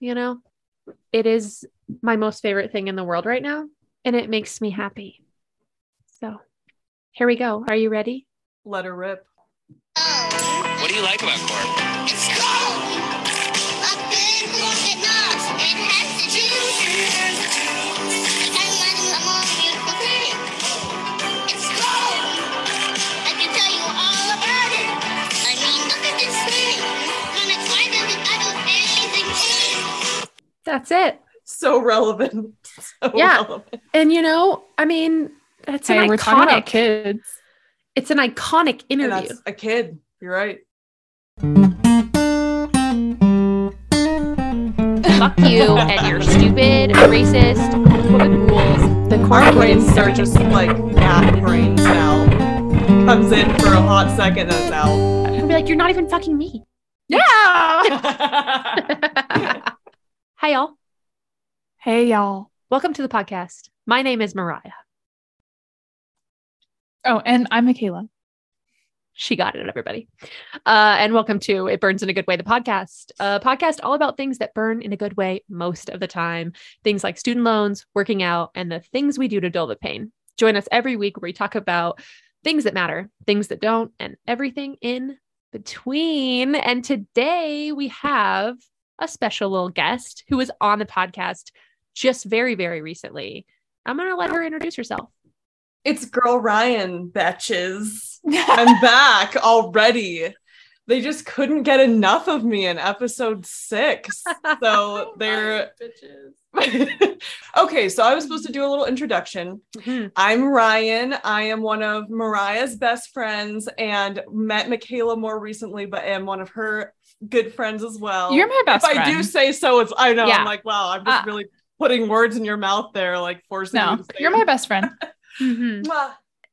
you know, it is my most favorite thing in the world right now, and it makes me happy. So here we go. Are you ready? Let her rip. What do you like about corn? That's it. So relevant. So Yeah. relevant. And you know, I mean, that's Hey, an we're talking about iconic. kids. It's an iconic And interview. that's a kid. You're right. Fuck you and your stupid, racist, homophobic rules. The Our corn brains are just like gnat brains now. Comes in for a hot second and is out. I'll be like, you're not even fucking me. Yeah. Hi, y'all. hey, y'all. Welcome to the podcast. My name is Mariah. Oh, and I'm Mikayla. She got it, everybody. Uh, and welcome to It Burns in a Good Way, the podcast. A podcast all about things that burn in a good way most of the time. Things like student loans, working out, and the things we do to dull the pain. Join us every week where we talk about things that matter, things that don't, and everything in between. And today we have a special little guest who was on the podcast just very, very recently. I'm going to let her introduce herself. It's girl Ryan, betches. I'm back already. They just couldn't get enough of me in episode six. So they're okay. So I was supposed to do a little introduction. Mhm. I'm Ryan. I am one of Mariah's best friends and met Mikayla more recently, but am one of her good friends as well. You're my best if friend. I do say so, it's I know. Yeah. I'm like, wow, I'm just Uh, really putting words in your mouth there, like forcing you no, to say you're it. my best friend. Mhm.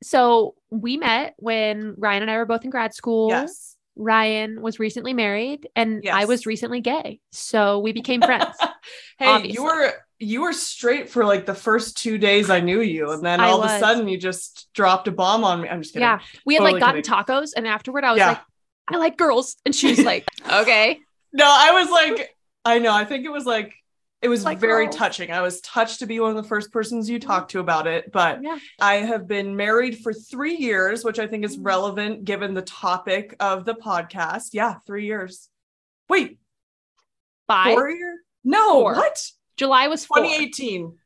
So we met when Ryan and I were both in grad school. Yes. Ryan was recently married and I was recently gay. So we became friends. hey, obviously. you were you were straight for like the first two days I knew you, and then I all of a sudden you just dropped a bomb on me. I'm just kidding. yeah. We had Totally like gotten kidding. tacos and afterward I was Yeah. like, I like girls. And she was like, okay. No, I was like, I know. I think it was like it was Like very girls. touching. I was touched to be one of the first persons you mm-hmm. talked to about it. But Yeah. I have been married for three years, which I think is mm-hmm. relevant given the topic of the podcast. Yeah, three years. Wait, Five. four year? No, Four. what? July was four. 2018.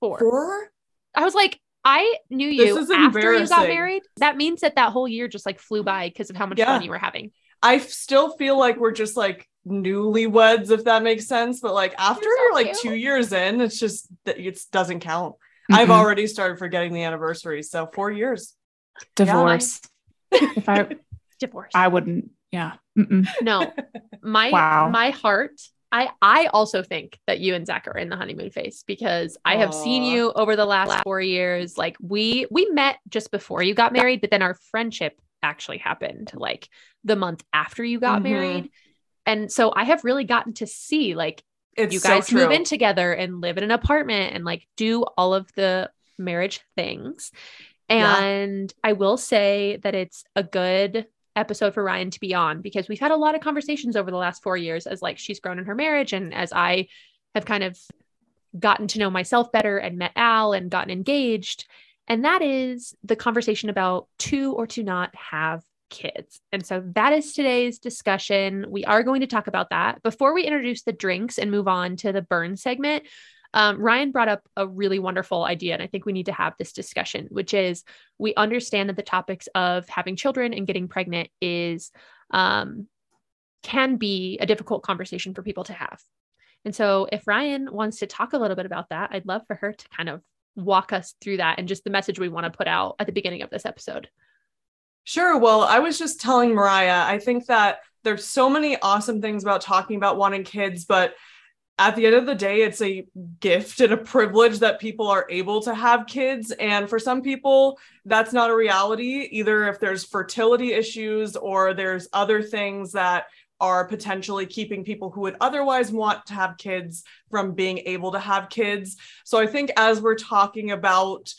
Four. Four? I was like, I knew you after you got married. That means that that whole year just like flew by because of how much Yeah. fun you were having. I f- still feel like we're just like newlyweds, if that makes sense. But like after You're so you're like two years in, it's just that it doesn't count. I've already started forgetting the anniversary. So four years. divorce. if I, Divorce. I wouldn't. Yeah. Mm-mm. no. My Wow. my heart. I I also think that you and Zach are in the honeymoon phase because I have seen you over the last four years. Like we we met just before you got married, but then our friendship actually happened like the month after you got Mhm. married. And so I have really gotten to see like It's you so guys move in together and live in an apartment and like do all of the marriage things. Yeah. And I will say that it's a good episode for Ryan to be on because we've had a lot of conversations over the last 4 years as like she's grown in her marriage and as I have kind of gotten to know myself better and met Al and gotten engaged and that is the conversation about to or to not have kids. And so that is today's discussion. We are going to talk about that. Before we introduce the drinks and move on to the burn segment, um, Ryan brought up a really wonderful idea, and I think we need to have this discussion, which is we understand that the topics of having children and getting pregnant is um, can be a difficult conversation for people to have. And so, if Ryan wants to talk a little bit about that, I'd love for her to kind of walk us through that and just the message we want to put out at the beginning of this episode. Sure. Well, I was just telling Mariah, I think that there's so many awesome things about talking about wanting kids, but at the end of the day, it's a gift and a privilege that people are able to have kids. And for some people, that's not a reality, either if there's fertility issues or there's other things that are potentially keeping people who would otherwise want to have kids from being able to have kids. So I think as we're talking about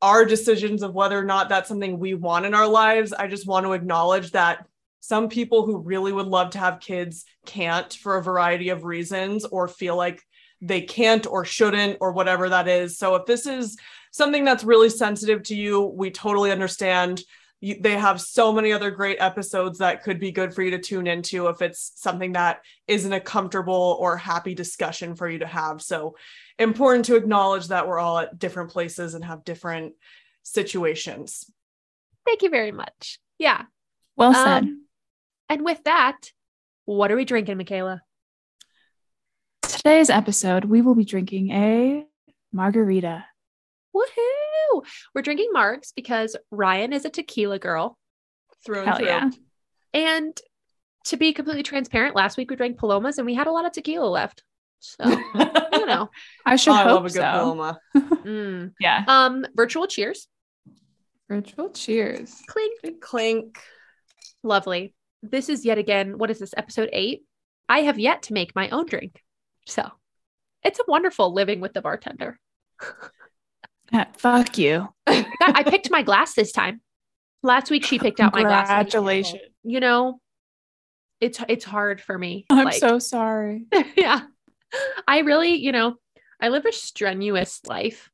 our decisions of whether or not that's something we want in our lives, I just want to acknowledge that some people who really would love to have kids can't for a variety of reasons or feel like they can't or shouldn't or whatever that is. So if this is something that's really sensitive to you, we totally understand. You, they have so many other great episodes that could be good for you to tune into if it's something that isn't a comfortable or happy discussion for you to have. So important to acknowledge that we're all at different places and have different situations. Thank you very much. Yeah. Well said. Um, and with that, what are we drinking, Mikayla? Today's episode, we will be drinking a margarita. Woohoo! We're drinking Margs because Ryan is a tequila girl. Through and Hell through. yeah. And to be completely transparent, last week we drank Palomas and we had a lot of tequila left. So, you know. I should Oh, I hope love a good so. Paloma. Mm. Yeah. Um, virtual cheers. Virtual cheers. Clink. Clink. Lovely. This is yet again, what is this, episode eight? I have yet to make my own drink. So it's a wonderful living with the bartender. Yeah, fuck you. I picked my glass this time. Last week she picked out my glass. Congratulations. You know, it's it's hard for me. I'm Like, so sorry. yeah. I really, you know, I live a strenuous life.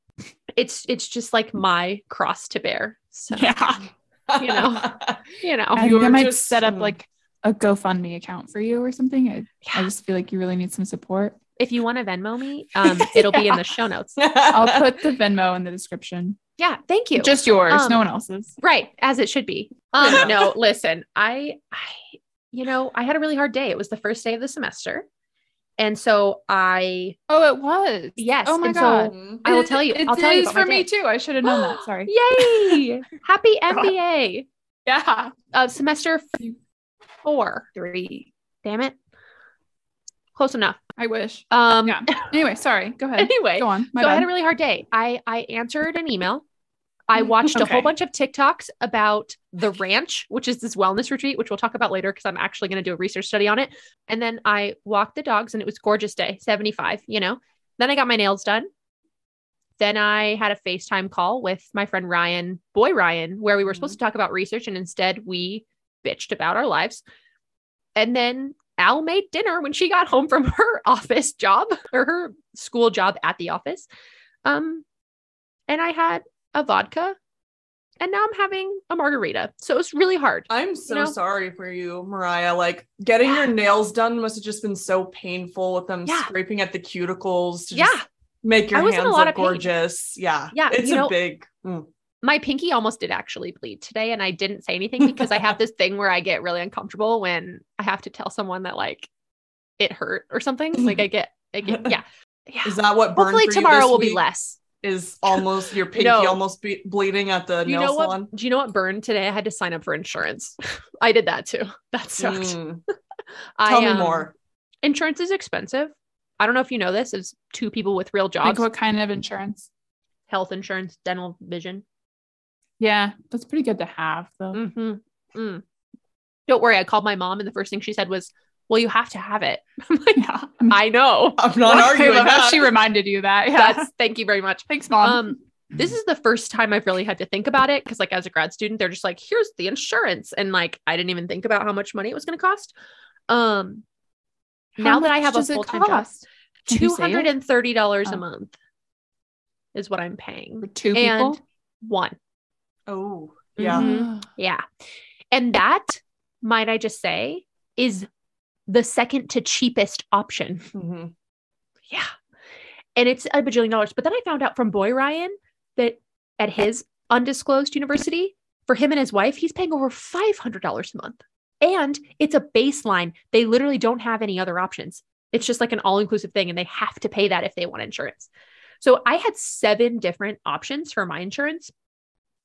It's it's just like my cross to bear. So Yeah. You know. you know. I You're might just- set up mm. like a GoFundMe account for you or something. I, I just feel like you really need some support. If you want to Venmo me, um, it'll be in the show notes. I'll put the Venmo in the description. Yeah, thank you. Just yours, Um, no one else's. right as it should be. Um, no, listen, I, I, you know, I had a really hard day. It was the first day of the semester, and so I, Oh, it was. yes, Oh my and god. Mhm. I will tell you. It I'll tell you for me day. too. I should have known that. Sorry. Yay! Happy MBA. Yeah. Uh, semester four, three. Damn it. Close enough. I wish. Um. Yeah. Anyway, sorry. Go ahead. Anyway, Go on. My so I had a really hard day. I I answered an email. I watched a whole bunch of TikToks about the ranch, which is this wellness retreat, which we'll talk about later because I'm actually going to do a research study on it. And then I walked the dogs, and it was gorgeous day, 75. You know. Then I got my nails done. Then I had a FaceTime call with my friend Ryan, boy Ryan, where we were supposed to talk about research, and instead we bitched about our lives. And then Al made dinner when she got home from her office job or her school job at the office. Um, and I had a vodka, and now I'm having a margarita. So it was really hard. I'm so know? sorry for you, Mariah. Like getting your nails done must have just been so painful with them Yeah. scraping at the cuticles to Yeah. just make your I was in a hands lot look of pain. gorgeous. Yeah. Yeah, It's you a know- big mm. My pinky almost did actually bleed today, and I didn't say anything because I have this thing where I get really uncomfortable when I have to tell someone that like it hurt or something. Like I get, I get, yeah, yeah. Is that what Hopefully you tomorrow will be less. Is almost your pinky No. almost be- bleeding at the Do you nail know what? salon? Do you know what burned today? I had to sign up for insurance. I did that too. That sucked. Mm. I, Tell me um, more. Insurance is expensive. I don't know if you know this. As two people with real Like jobs, what kind of insurance? health insurance, dental, vision. Yeah, that's pretty good to have though. hmm Mm. Don't worry. I called my mom, and the first thing she said was, "Well, you have to have it." I'm like, Yeah. I'm know. I'm not I arguing love how that. she reminded you that. Yeah. That's thank you very much. Thanks, mom. Um, this is the first time I've really had to think about it because, like, as a grad student, they're just like, "Here's the insurance," and like, I didn't even think about how much money it was going to cost. Um, How now that I have a full time job, cost? Can you two say it? hundred and thirty dollars a Oh. month is what I'm paying. for two and people. one. oh, yeah. Mhm. Yeah. And that, might I just say, is the second to cheapest option. Mhm. Yeah. And it's a bajillion dollars. But then I found out from Boy Ryan that at his undisclosed university, for him and his wife, he's paying over $500 a month. And it's a baseline. They literally don't have any other options. It's just like an all inclusive thing, and they have to pay that if they want insurance. So I had seven different options for my insurance,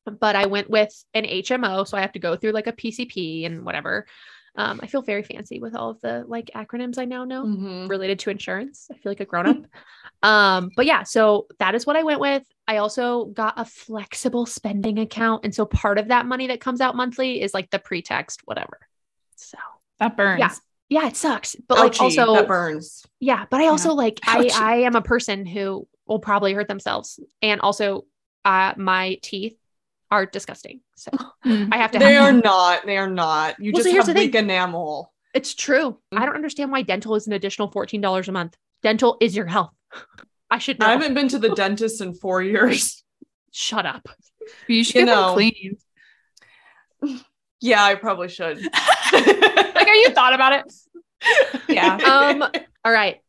but I went with an HMO. So I have to go through like a PCP and whatever. Um, I feel very fancy with all of the like acronyms I now know Mhm. related to insurance. I feel like a grown up. um, but yeah, so that is what I went with. I also got a flexible spending account. And so part of that money that comes out monthly is like the pretext, whatever. So That burns. Yeah. yeah, it sucks. But like Ouchie, also that burns. yeah, but I also like I I am a person who will probably hurt themselves. And also uh my teeth are disgusting. So Mm. I have to They have are them. not. They are not. You Well, so just here's have the thing. weak enamel. It's true. Mm. I don't understand why dental is an additional $14 a month. Dental is your health. I should know. I haven't been to the dentist in four years. Shut up. You should You get them cleaned. Yeah, I probably should. Like, are you thought about it? Yeah. Um, all right.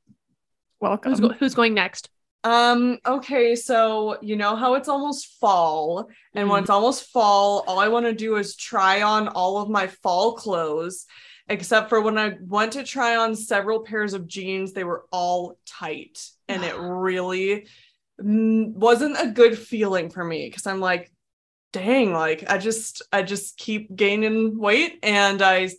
Welcome. Who's, go- who's going next? Um, okay, so you know how it's almost fall, and when Mm. it's almost fall, all I want to do is try on all of my fall clothes, except for when I went to try on several pairs of jeans, they were all tight, and it really mm, wasn't a good feeling for me because I'm like, dang, like I just I just keep gaining weight and I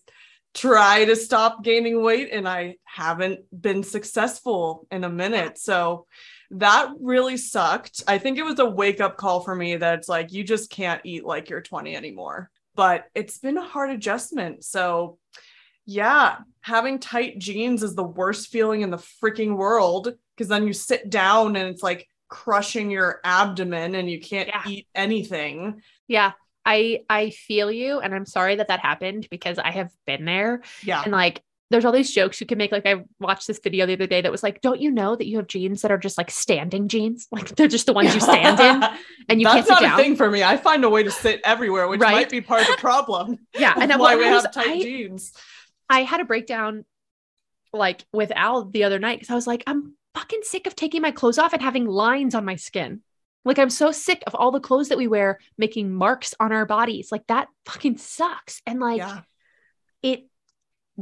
try to stop gaining weight and I haven't been successful in a minute. So that really sucked. I think it was a wake up call for me that it's like you just can't eat like you're 20 anymore. But it's been a hard adjustment. So yeah, having tight jeans is the worst feeling in the freaking world because then you sit down and it's like crushing your abdomen and you can't Yeah. eat anything. Yeah. I I feel you and I'm sorry that that happened because I have been there Yeah. and like there's all these jokes you can make like I watched this video the other day that was like don't you know that you have jeans that are just like standing jeans like they're just the ones you stand in and you That's can't sit not down a thing for me. I find a way to sit everywhere, which Right? might be part of the problem. yeah and I, why we have tight I- jeans. I had a breakdown like with Al the other night because I was like, I'm fucking sick of taking my clothes off and having lines on my skin. Like, I'm so sick of all the clothes that we wear making marks on our bodies. Like, that fucking sucks. And like, yeah. it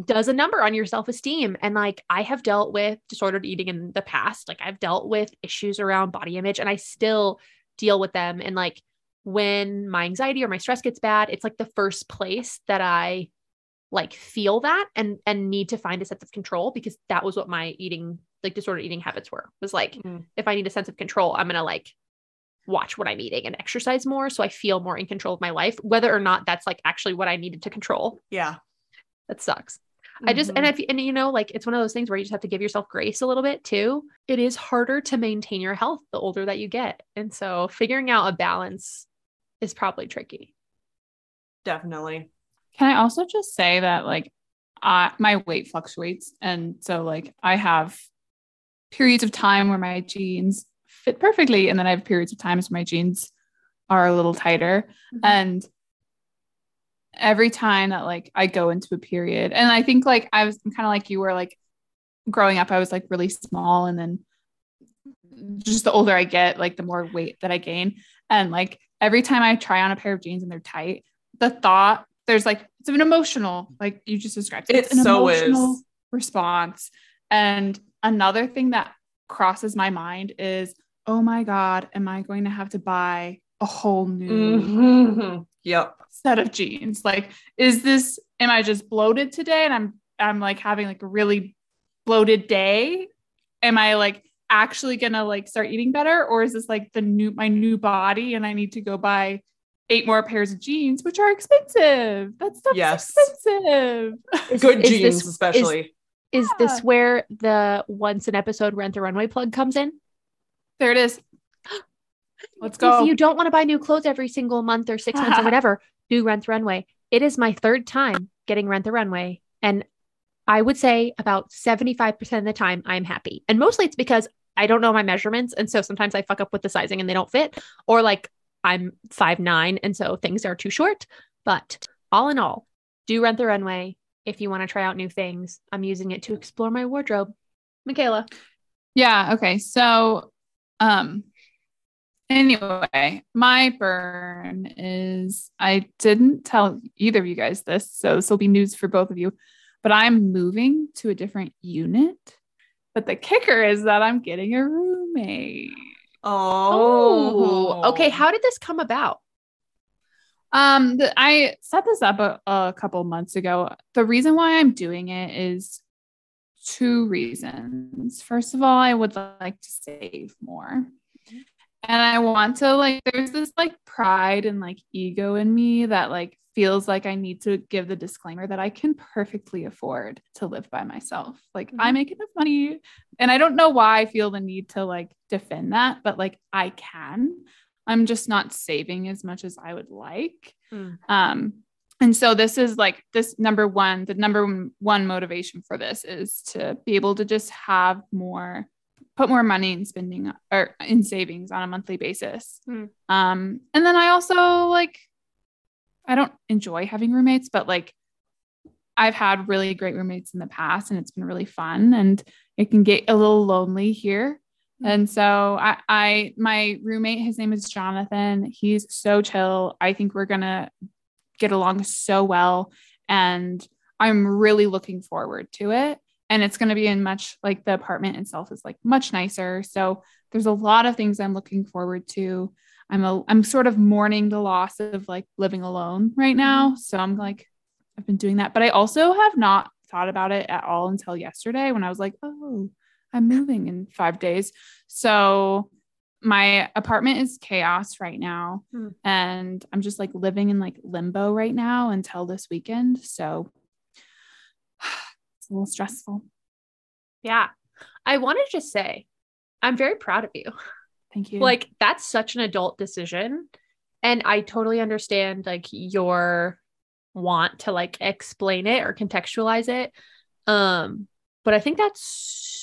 does a number on your self esteem. And like, I have dealt with disordered eating in the past. Like, I've dealt with issues around body image and I still deal with them. And like, when my anxiety or my stress gets bad, it's like the first place that I like feel that and and need to find a sense of control because that was what my eating like disordered eating habits were was like Mhm. if i need a sense of control i'm going to like watch what i'm eating and exercise more so i feel more in control of my life whether or not that's like actually what i needed to control Yeah. that sucks i just and Mhm. if and you know like it's one of those things where you just have to give yourself grace a little bit too. It is harder to maintain your health the older that you get. And so figuring out a balance is probably tricky. Definitely. Can I also just say that like I my weight fluctuates. And so like I have periods of time where my jeans fit perfectly. And then I have periods of times where my jeans are a little tighter. And every time that like I go into a period and I think like I was kind of like you were like growing up I was like really small and then just the older I get like the more weight that I gain and like every time I try on a pair of jeans and they're tight the thought there's like it's an emotional like you just described It an so is. emotional response and another thing that crosses my mind is oh my god am I going to have to buy a whole new Mhm. Yep. set of jeans. Like, is this, am I just bloated today and I'm, I'm like having like a really bloated day? Am I like actually gonna like start eating better? Or is this like the new, my new body and I need to go buy eight more pairs of jeans, which are expensive? That stuff's Yes. expensive. Is- Good is jeans, this- especially. Is Yeah. this where the once an episode rent the runway plug comes in? There it is. Let's go. If you don't want to buy new clothes every single month or six months or whatever, do rent the runway. It is my third time getting rent the runway. And I would say about 75% of the time I'm happy. And mostly it's because I don't know my measurements. And so sometimes I fuck up with the sizing and they don't fit. Or like I'm five nine and so things are too short. But all in all, do rent the runway if you want to try out new things. I'm using it to explore my wardrobe. Mikayla. Yeah. Okay. So, um, anyway, my burn is I didn't tell either of you guys this, so this will be news for both of you, but I'm moving to a different unit. But the kicker is that I'm getting a roommate. Oh. okay. How did this come about? Um, the, I set this up a, a couple months ago. The reason why I'm doing it is two reasons. First of all, I would like to save more. And I want to like there's this like pride and like ego in me that like feels like I need to give the disclaimer that I can perfectly afford to live by myself. Like I Mhm. make enough money and I don't know why I feel the need to like defend that, but like I can. I'm just not saving as much as I would like. Mm. Um, and so this is like this number one, the number one motivation for this is to be able to just have more, put more money in spending or in savings on a monthly basis. Hmm. Um, and then I also like, I don't enjoy having roommates, but like I've had really great roommates in the past and it's been really fun and it can get a little lonely here. And so I, I my roommate, his name is Jonathan. He's so chill. I think we're gonna get along so well. And I'm really looking forward to it. And it's gonna be in much like the apartment itself is like much nicer. So there's a lot of things I'm looking forward to. I'm a I'm sort of mourning the loss of like living alone right now. So I'm like, I've been doing that. But I also have not thought about it at all until yesterday when I was like, oh, I'm moving in five days. So my apartment is chaos right now. Hmm. And I'm just like living in like limbo right now until this weekend. So it's a little stressful. Yeah. I want to just say, I'm very proud of you. Thank you. Like, that's such an adult decision. And I totally understand like your want to like explain it or contextualize it. Um, but I think that's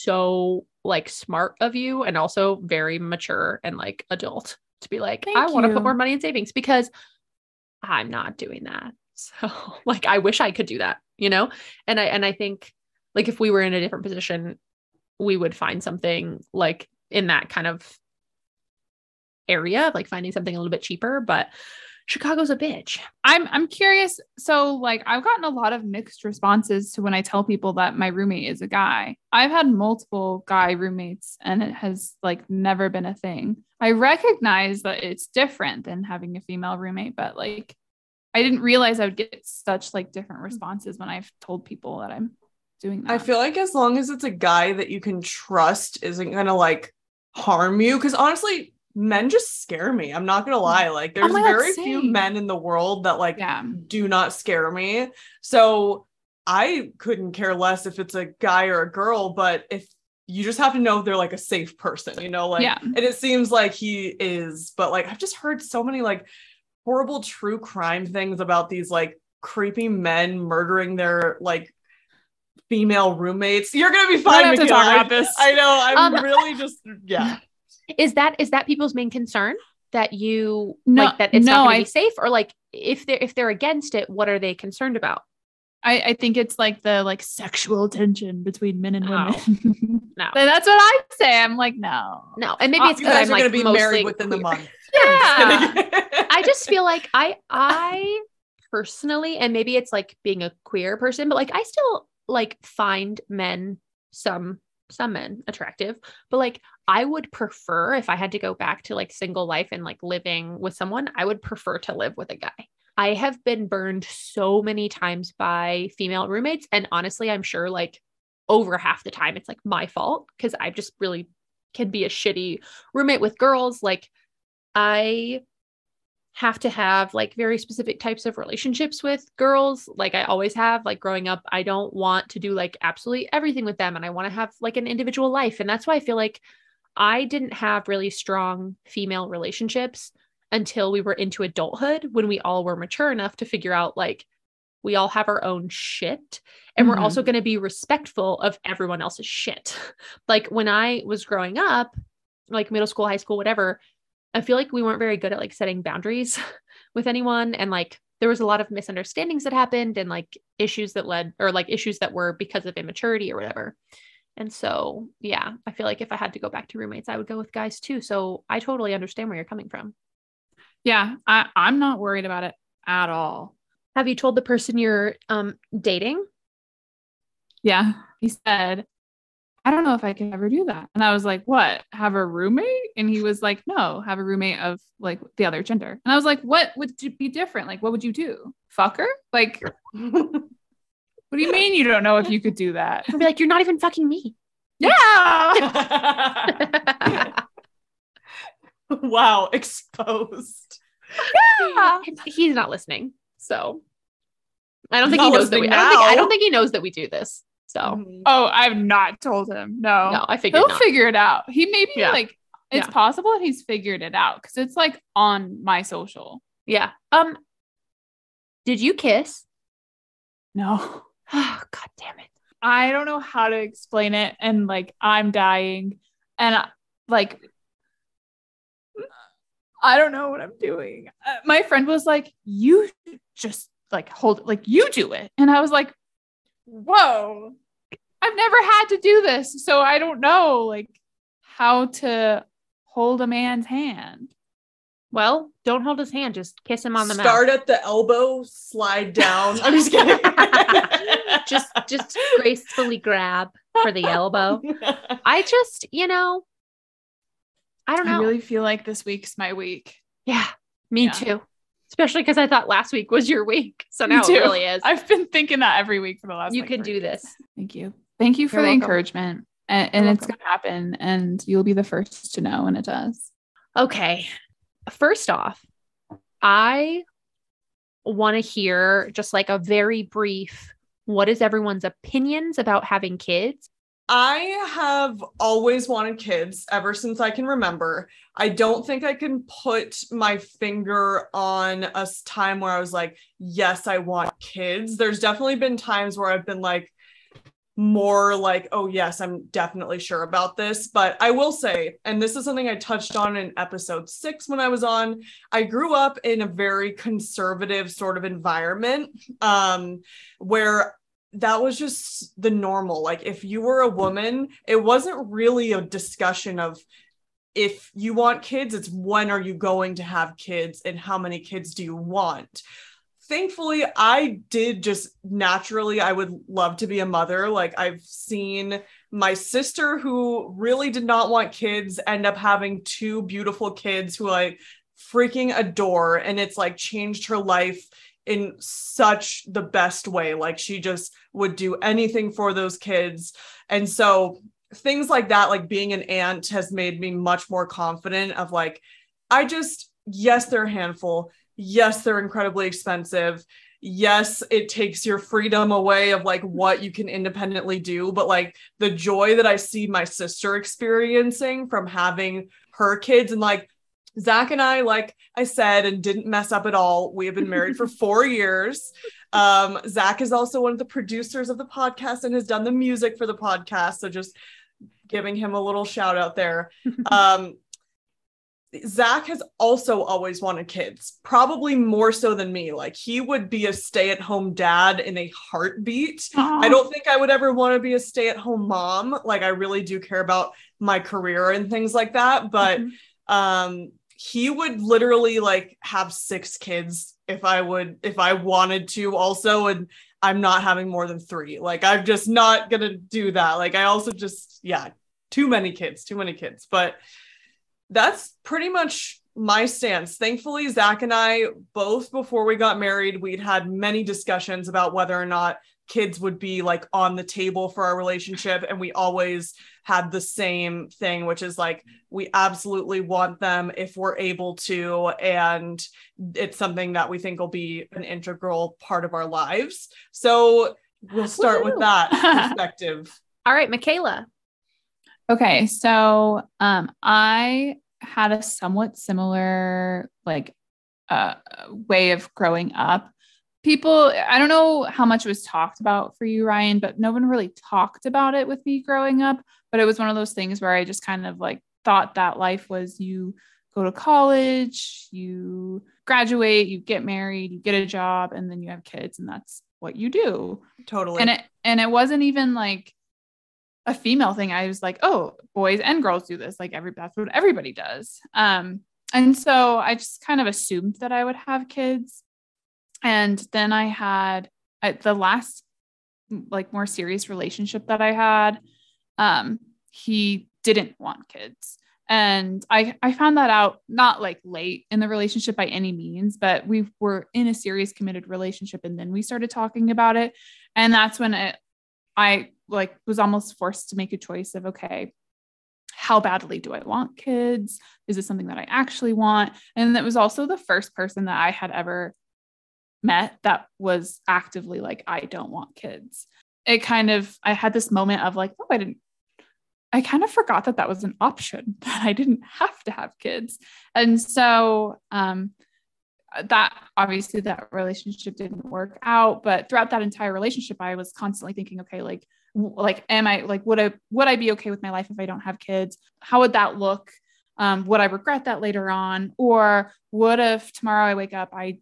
so like smart of you and also very mature and like adult to be like, Thank I want to put more money in savings because I'm not doing that. So like I wish I could do that, you know? And I and I think like if we were in a different position, we would find something like in that kind of area, like finding something a little bit cheaper, but Chicago's a bitch. I'm I'm curious. So like I've gotten a lot of mixed responses to when I tell people that my roommate is a guy. I've had multiple guy roommates and it has like never been a thing. I recognize that it's different than having a female roommate, but like I didn't realize I would get such like different mm-hmm. responses when I've told people that I'm doing that. I feel like as long as it's a guy that you can trust isn't gonna like harm you. Cause honestly, men just scare me. I'm not gonna mm. lie. Like there's God, very few men in the world that like yeah. do not scare me. So I couldn't care less if it's a guy or a girl, but if you just have to know if they're like a safe person, you know, like Yeah. and it seems like he is, but like I've just heard so many like horrible true crime things about these like creepy men murdering their like female roommates. You're gonna be fine. to talk I- about this. I know. I'm Um, really just yeah. Is that is that people's main concern? That you No- like that it's no, not gonna I- be safe? Or like if they're if they're against it, what are they concerned about? I, I think it's like the like sexual tension between men and No. women. No. But that's what I say. I'm like, no. No. And maybe Uh, it's because guys I'm like gonna be married within the month. Yeah. I just feel like I I personally, and maybe it's like being a queer person, but like I still like find men some some men attractive, but like I would prefer if I had to go back to like single life and like living with someone, I would prefer to live with a guy. I have been burned so many times by female roommates, and honestly, I'm sure like over half the time it's like my fault because I just really can be a shitty roommate with girls. Like I have to have like very specific types of relationships with girls like i always have like growing up i don't want to do like absolutely everything with them and i want to have like an individual life and that's why i feel like i didn't have really strong female relationships until we were into adulthood when we all were mature enough to figure out like we all have our own shit and we're Mhm. also going to be respectful of everyone else's shit like when i was growing up like middle school high school whatever I feel like we weren't very good at like setting boundaries with anyone. And like there was a lot of misunderstandings that happened and like issues that led or like issues that were because of immaturity or whatever. And so, yeah, I feel like if I had to go back to roommates, I would go with guys too. So I totally understand where you're coming from. Yeah, I, I'm not worried about it at all. Have you told the person you're um dating? Yeah. He said, I don't know if I can ever do that. And I was like, what? Have a roommate? And he was like, no, have a roommate of like the other gender. And I was like, what would be different? Like, what would you do? Fuck her? Like, what do you mean you don't know if you could do that? I'd be like, you're not even fucking me. Yeah. wow, exposed. And He's not listening. So I don't think Not he knows that we listening I don't think I don't think he knows that we do this. So Oh, I've not told him. No. no, I figured He'll not. figure it out. He maybe Yeah. like It's Yeah. possible that he's figured it out because it's like on my social. Yeah. Um did you kiss? No. Oh god damn it. I don't know how to explain it. And like, I'm dying. And I- like, I don't know what I'm doing. Uh, my friend was like, You just like hold, it. like, you do it. And I was like, Whoa, I've never had to do this. So I don't know like how to hold a man's hand. Well, don't hold his hand, just kiss him on the Start mouth. at the elbow, slide down. I'm just kidding. just just gracefully grab for the elbow. I just, you know, I don't I really feel like this week's my week. yeah, me Yeah. too. Especially because I thought last week was your week. So now it really is. I've been thinking that every week for the last you like, can do weeks. this. Thank you. Thank you for You're the welcome. encouragement. And, and it's going to happen. And you'll be the first to know when it does. Okay. First off, I want to hear just like a very brief what is everyone's opinions about having kids? I have always wanted kids ever since I can remember. I don't think I can put my finger on a time where I was like, yes, I want kids. There's definitely been times where I've been like, more like, oh, yes, I'm definitely sure about this. But I will say, and this is something I touched on in episode six when I was on, I grew up in a very conservative sort of environment um, where that was just the normal. Like if you were a woman, it wasn't really a discussion of if you want kids, it's when are you going to have kids and how many kids do you want? Thankfully, I did just naturally, I would love to be a mother. Like I've seen my sister who really did not want kids end up having two beautiful kids who I freaking adore. And it's like changed her life in such the best way. Like she just would do anything for those kids. And so things like that, like being an aunt, has made me much more confident of like, I just, yes, they're a handful. Yes, they're incredibly expensive. Yes, it takes your freedom away of like what you can independently do. But like the joy that I see my sister experiencing from having her kids and like Zach and I, like I said, and didn't mess up at all. We have been married for four years. Um, Zach is also one of the producers of the podcast and has done the music for the podcast. So just giving him a little shout out there. Um, Zach has also always wanted kids, probably more so than me. Like he would be a stay at home dad in a heartbeat. I don't think I would ever want to be a stay at home mom. Like I really do care about my career and things like that. But Mhm. um he would literally like have six kids if I would if I wanted to also and I'm not having more than 3. Like I'm just not going to do that. Like I also just yeah, too many kids, too many kids. But that's pretty much my stance. Thankfully, Zach and I, both before we got married, we'd had many discussions about whether or not kids would be like on the table for our relationship. And we always had the same thing, which is like, we absolutely want them if we're able to. And it's something that we think will be an integral part of our lives. So we'll start with that perspective. All right, Mikayla. Okay, so um, I had a somewhat similar like uh, way of growing up. People, I don't know how much was talked about for you, Ryan, but no one really talked about it with me growing up. But it was one of those things where I just kind of like thought that life was you go to college, you graduate, you get married, you get a job, and then you have kids, and that's what you do Totally. and it and it wasn't even like a female thing i was like oh boys and girls do this like every that's what everybody does um and so i just kind of assumed that i would have kids and then i had the last like more serious relationship that i had um he didn't want kids and I, I found that out not like late in the relationship by any means, but we were in a serious committed relationship. And then we started talking about it. And that's when it, I like was almost forced to make a choice of, okay, how badly do I want kids? Is this something that I actually want? And that was also the first person that I had ever met that was actively like, I don't want kids. It kind of, I had this moment of like, oh, I didn't I kind of forgot that that was an option that I didn't have to have kids. And so um that obviously that relationship didn't work out, but throughout that entire relationship I was constantly thinking okay like like am I like would I would I be okay with my life if I don't have kids? How would that look? Um, would I regret that later on? Or what if tomorrow I wake up, I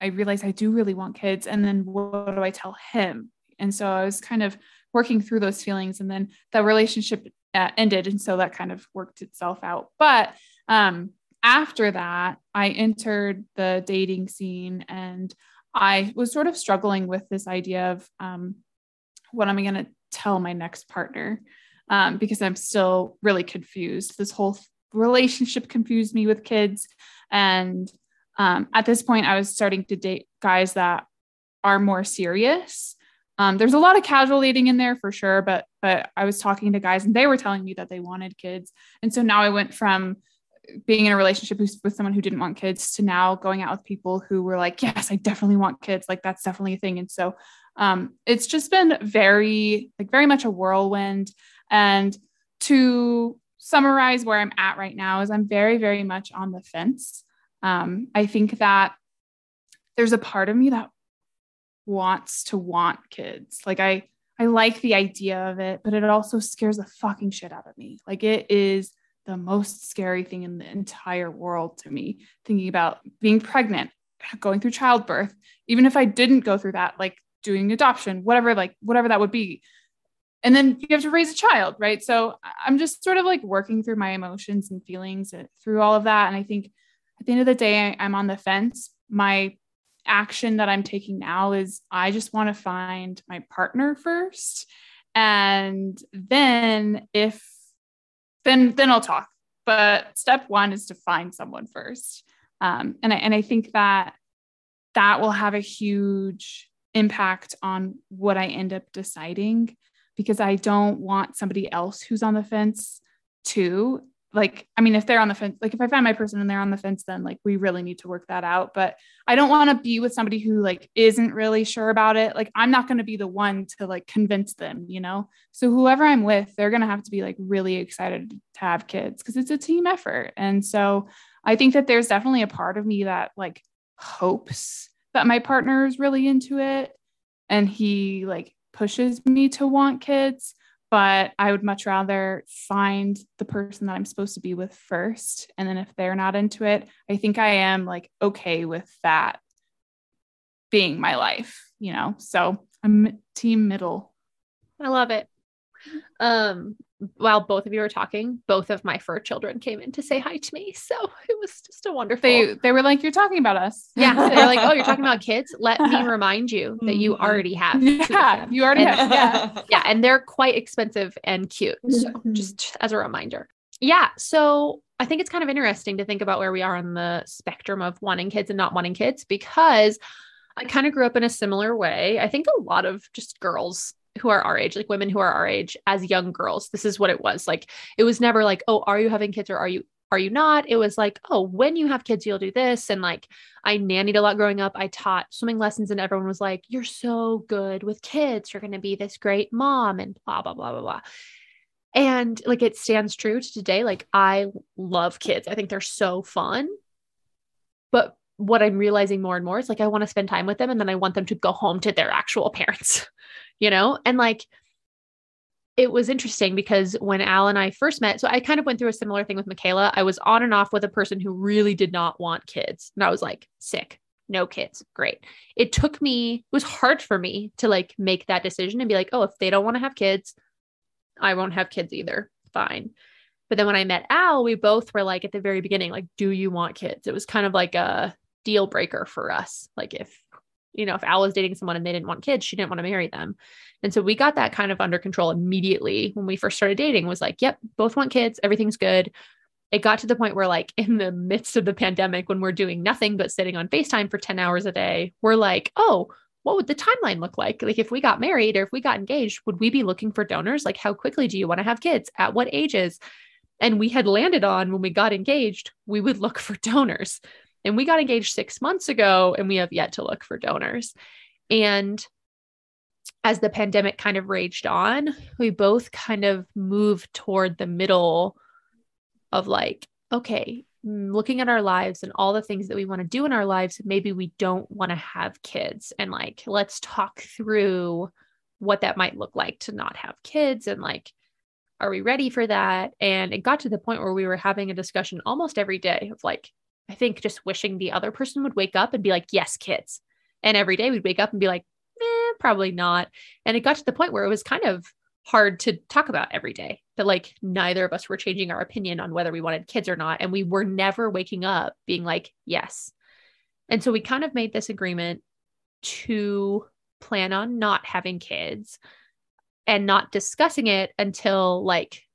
I realize I do really want kids, and then what do I tell him? And so I was kind of working through those feelings, and then the relationship uh, ended, and so that kind of worked itself out. But um, after that, I entered the dating scene, and I was sort of struggling with this idea of um, what am I going to tell my next partner um, because I'm still really confused. This whole relationship confused me with kids. And um, at this point, I was starting to date guys that are more serious. Um, there's a lot of casual dating in there for sure, but but I was talking to guys and they were telling me that they wanted kids, and so now I went from being in a relationship with someone who didn't want kids to now going out with people who were like, yes, I definitely want kids. Like that's definitely a thing. And so um, it's just been very like very much a whirlwind. And to summarize where I'm at right now is I'm very, very much on the fence. Um, I think that there's a part of me that wants to want kids. Like I, I like the idea of it, but it also scares the fucking shit out of me. Like it is the most scary thing in the entire world to me. Thinking about being pregnant, going through childbirth, even if I didn't go through that, like doing adoption, whatever, like whatever that would be and then you have to raise a child right so i'm just sort of like working through my emotions and feelings through all of that and i think at the end of the day i'm on the fence my action that i'm taking now is i just want to find my partner first and then if then then i'll talk but step one is to find someone first um, and, I, and i think that that will have a huge impact on what i end up deciding because I don't want somebody else who's on the fence too. Like, I mean, if they're on the fence, like if I find my person and they're on the fence, then like we really need to work that out. But I don't want to be with somebody who like isn't really sure about it. Like, I'm not going to be the one to like convince them, you know? So whoever I'm with, they're going to have to be like really excited to have kids because it's a team effort. And so I think that there's definitely a part of me that like hopes that my partner is really into it and he like pushes me to want kids, but I would much rather find the person that I'm supposed to be with first. And then if they're not into it, I think I am like okay with that being my life, you know? So I'm team middle. I love it. Um, while both of you were talking, both of my fur children came in to say hi to me. So it was just a wonderful. They they were like, "You're talking about us." Yeah, they're like, "Oh, you're talking about kids." Let me remind you that you mm-hmm. already have. Yeah, you already And- have. Yeah. Yeah, and they're quite expensive and cute. So mm-hmm. just as a reminder. Yeah, so I think it's kind of interesting to think about where we are on the spectrum of wanting kids and not wanting kids because I kind of grew up in a similar way. I think a lot of just girls who are our age, like women who are our age as young girls, this is what it was. Like it was never like, "Oh, are you having kids or are you are you not?" It was like, "Oh, when you have kids, you'll do this." And like I nannied a lot growing up. I taught swimming lessons and everyone was like, "You're so good with kids. You're going to be this great mom and blah blah blah blah blah." And like it stands true to today. Like I love kids. I think they're so fun. But what I'm realizing more and more is like I want to spend time with them and then I want them to go home to their actual parents, you know? And like it was interesting because when Al and I first met, so I kind of went through a similar thing with Mikayla. I was on and off with a person who really did not want kids. And I was like, sick, no kids. Great. It took me, it was hard for me to like make that decision and be like, oh, if they don't want to have kids, I won't have kids either. Fine. But then when I met Al, we both were like at the very beginning, like, do you want kids? It was kind of like a deal breaker for us. Like if, you know, if Al was dating someone and they didn't want kids, she didn't want to marry them. And so we got that kind of under control immediately when we first started dating was like, yep, both want kids, everything's good. It got to the point where like in the midst of the pandemic when we're doing nothing but sitting on FaceTime for 10 hours a day, we're like, "Oh, what would the timeline look like? Like if we got married or if we got engaged, would we be looking for donors? Like how quickly do you want to have kids? At what ages?" And we had landed on when we got engaged, we would look for donors. And we got engaged 6 months ago and we have yet to look for donors. And as the pandemic kind of raged on, we both kind of moved toward the middle of like, okay, mm, looking at our lives and all the things that we want to do in our lives, maybe we don't want to have kids. And like, let's talk through what that might look like to not have kids and like, are we ready for that? And it got to the point where we were having a discussion almost every day of like, I think just wishing the other person would wake up and be like, yes, kids. And every day we'd wake up and be like, eh, probably not. And it got to the point where it was kind of hard to talk about every day that like neither of us were changing our opinion on whether we wanted kids or not. And we were never waking up being like, yes. And so we kind of made this agreement to plan on not having kids and not discussing it until like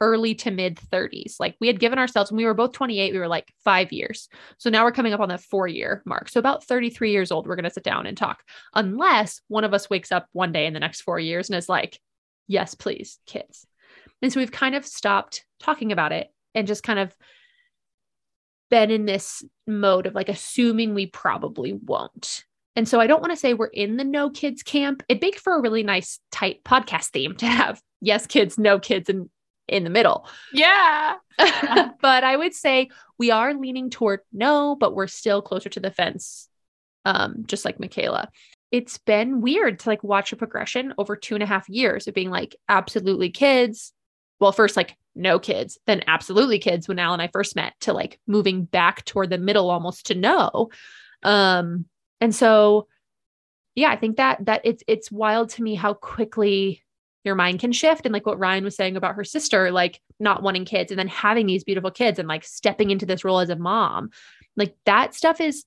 early to mid 30s. Like we had given ourselves when we were both 28, we were like five years. So now we're coming up on the four year mark. So about 33 years old, we're going to sit down and talk, unless one of us wakes up one day in the next four years and is like, yes, please, kids. And so we've kind of stopped talking about it and just kind of been in this mode of like assuming we probably won't. And so I don't want to say we're in the no kids camp. It'd make for a really nice, tight podcast theme to have yes, kids, no kids, and in the middle. Yeah. but I would say we are leaning toward no, but we're still closer to the fence, um, just like Mikayla. It's been weird to like watch a progression over two and a half years of being like absolutely kids. Well, first, like no kids, then absolutely kids when Al and I first met, to like moving back toward the middle almost to no. Um, and so yeah, I think that that it's it's wild to me how quickly your mind can shift. And like what Ryan was saying about her sister like not wanting kids and then having these beautiful kids and like stepping into this role as a mom like that stuff is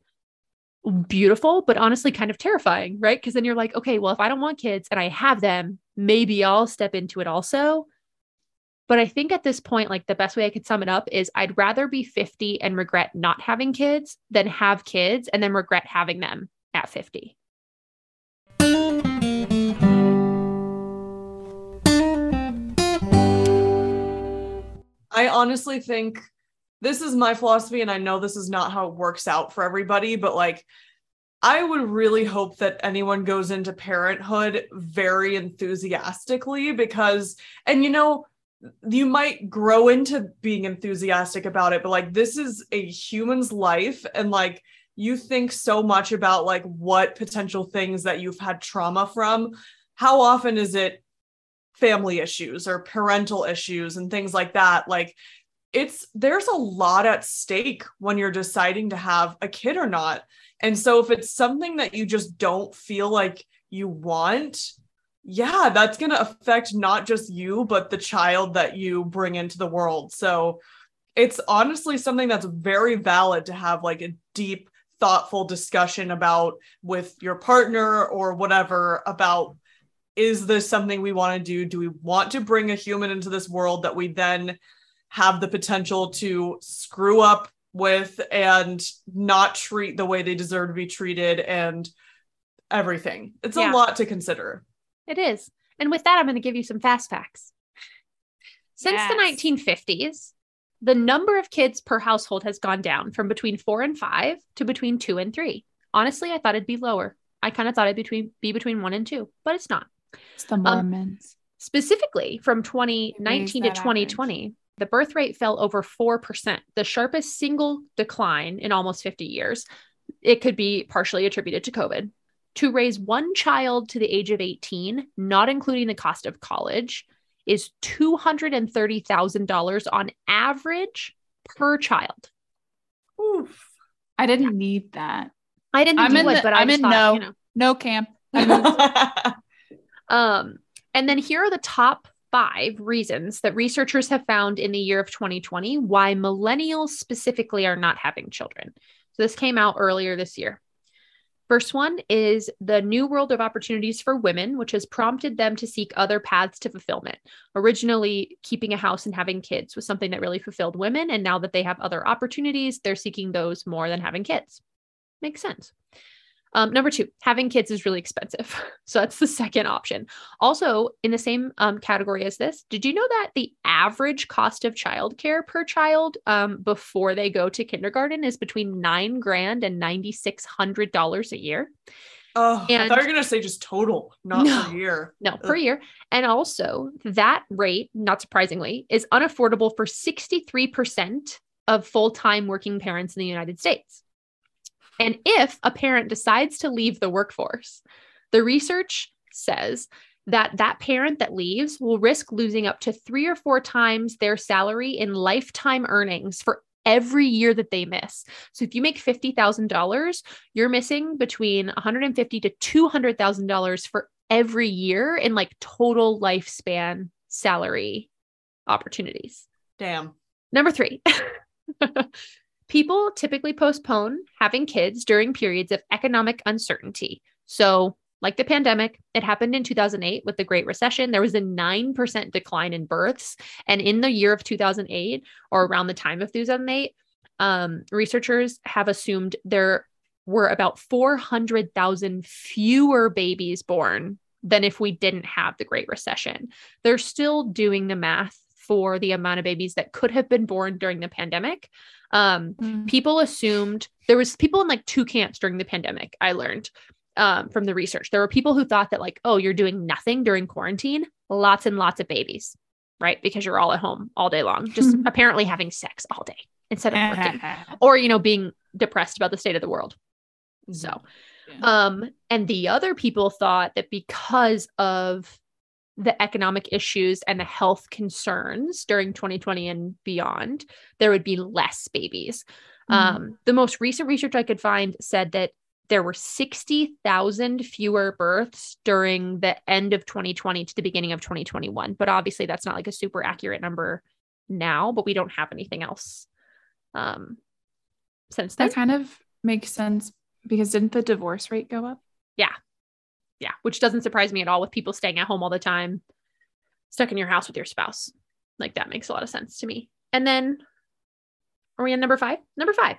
beautiful but honestly kind of terrifying right? Because then you're like okay well if I don't want kids and I have them maybe I'll step into it also. But I think at this point like the best way I could sum it up is I'd rather be 50 and regret not having kids than have kids and then regret having them at 50 I honestly think this is my philosophy, and I know this is not how it works out for everybody, but like, I would really hope that anyone goes into parenthood very enthusiastically because, and you know, you might grow into being enthusiastic about it, but like, this is a human's life, and like, you think so much about like what potential things that you've had trauma from. How often is it family issues or parental issues and things like that like it's there's a lot at stake when you're deciding to have a kid or not. And so if it's something that you just don't feel like you want yeah that's going to affect not just you but the child that you bring into the world. So it's honestly something that's very valid to have like a deep thoughtful discussion about with your partner or whatever about is this something we want to do? Do we want to bring a human into this world that we then have the potential to screw up with and not treat the way they deserve to be treated and everything? It's Yeah. a lot to consider. It is. And with that, I'm going to give you some fast facts. Since the 1950s, the number of kids per household has gone down from between four and five to between two and three. Honestly, I thought it'd be lower. I kind of thought it'd between, be between one and two, but it's not. It's the um, Mormons. Specifically, from 2019 to that average. 2020, the birth rate fell over 4%, the sharpest single decline in almost 50 years. It could be partially attributed to COVID. To raise one child to the age of 18, not including the cost of college, is $230,000 on average per child. Oof. I didn't need that. I didn't I'm do in it, the- but I I'm just in thought, no. you know. No camp. Um, and then here are the top five reasons that researchers have found in the year of 2020 why millennials specifically are not having children. So this came out earlier this year. First one is the new world of opportunities for women, which has prompted them to seek other paths to fulfillment. Originally, keeping a house and having kids was something that really fulfilled women. And now that they have other opportunities, they're seeking those more than having kids. Makes sense. Um, number two, having kids is really expensive. So that's the second option. Also, in the same um, category as this, did you know that the average cost of childcare per child um, before they go to kindergarten is between nine grand and ninety six hundred dollars a year? Oh, I And- thought you were gonna say just total, not No. per year. No, per year. And also, that rate, not surprisingly, is unaffordable for 63% of full time working parents in the United States. And if a parent decides to leave the workforce, the research says that that parent that leaves will risk losing up to three or four times their salary in lifetime earnings for every year that they miss. So if you make $50,000, you're missing between $150 to $200,000 for every year in like total lifespan salary opportunities. Damn. Number three, people typically postpone having kids during periods of economic uncertainty. So, like the pandemic, it happened in 2008 with the Great Recession. There was a 9% decline in births. And in the year of 2008, or around the time of 2008, um, researchers have assumed there were about 400,000 fewer babies born than if we didn't have the Great Recession. They're still doing the math for the amount of babies that could have been born during the pandemic. Um, Mm. people assumed there was people in like two camps during the pandemic. I learned um, from the research. There were people who thought that like, oh, you're doing nothing during quarantine, lots and lots of babies, right? Because you're all at home all day long, just apparently having sex all day instead of working or you know being depressed about the state of the world so um and the other people thought that because of the economic issues and the health concerns during 2020 and beyond there would be less babies Mhm. um the most recent research i could find said that there were 60,000 fewer births during the end of 2020 to the beginning of 2021 but obviously that's not like a super accurate number now but we don't have anything else um since then That kind of makes sense because didn't the divorce rate go up? yeah which doesn't surprise me at all with people staying at home all the time stuck in your house with your spouse. Like that makes a lot of sense to me. And then are we on number five? Number five.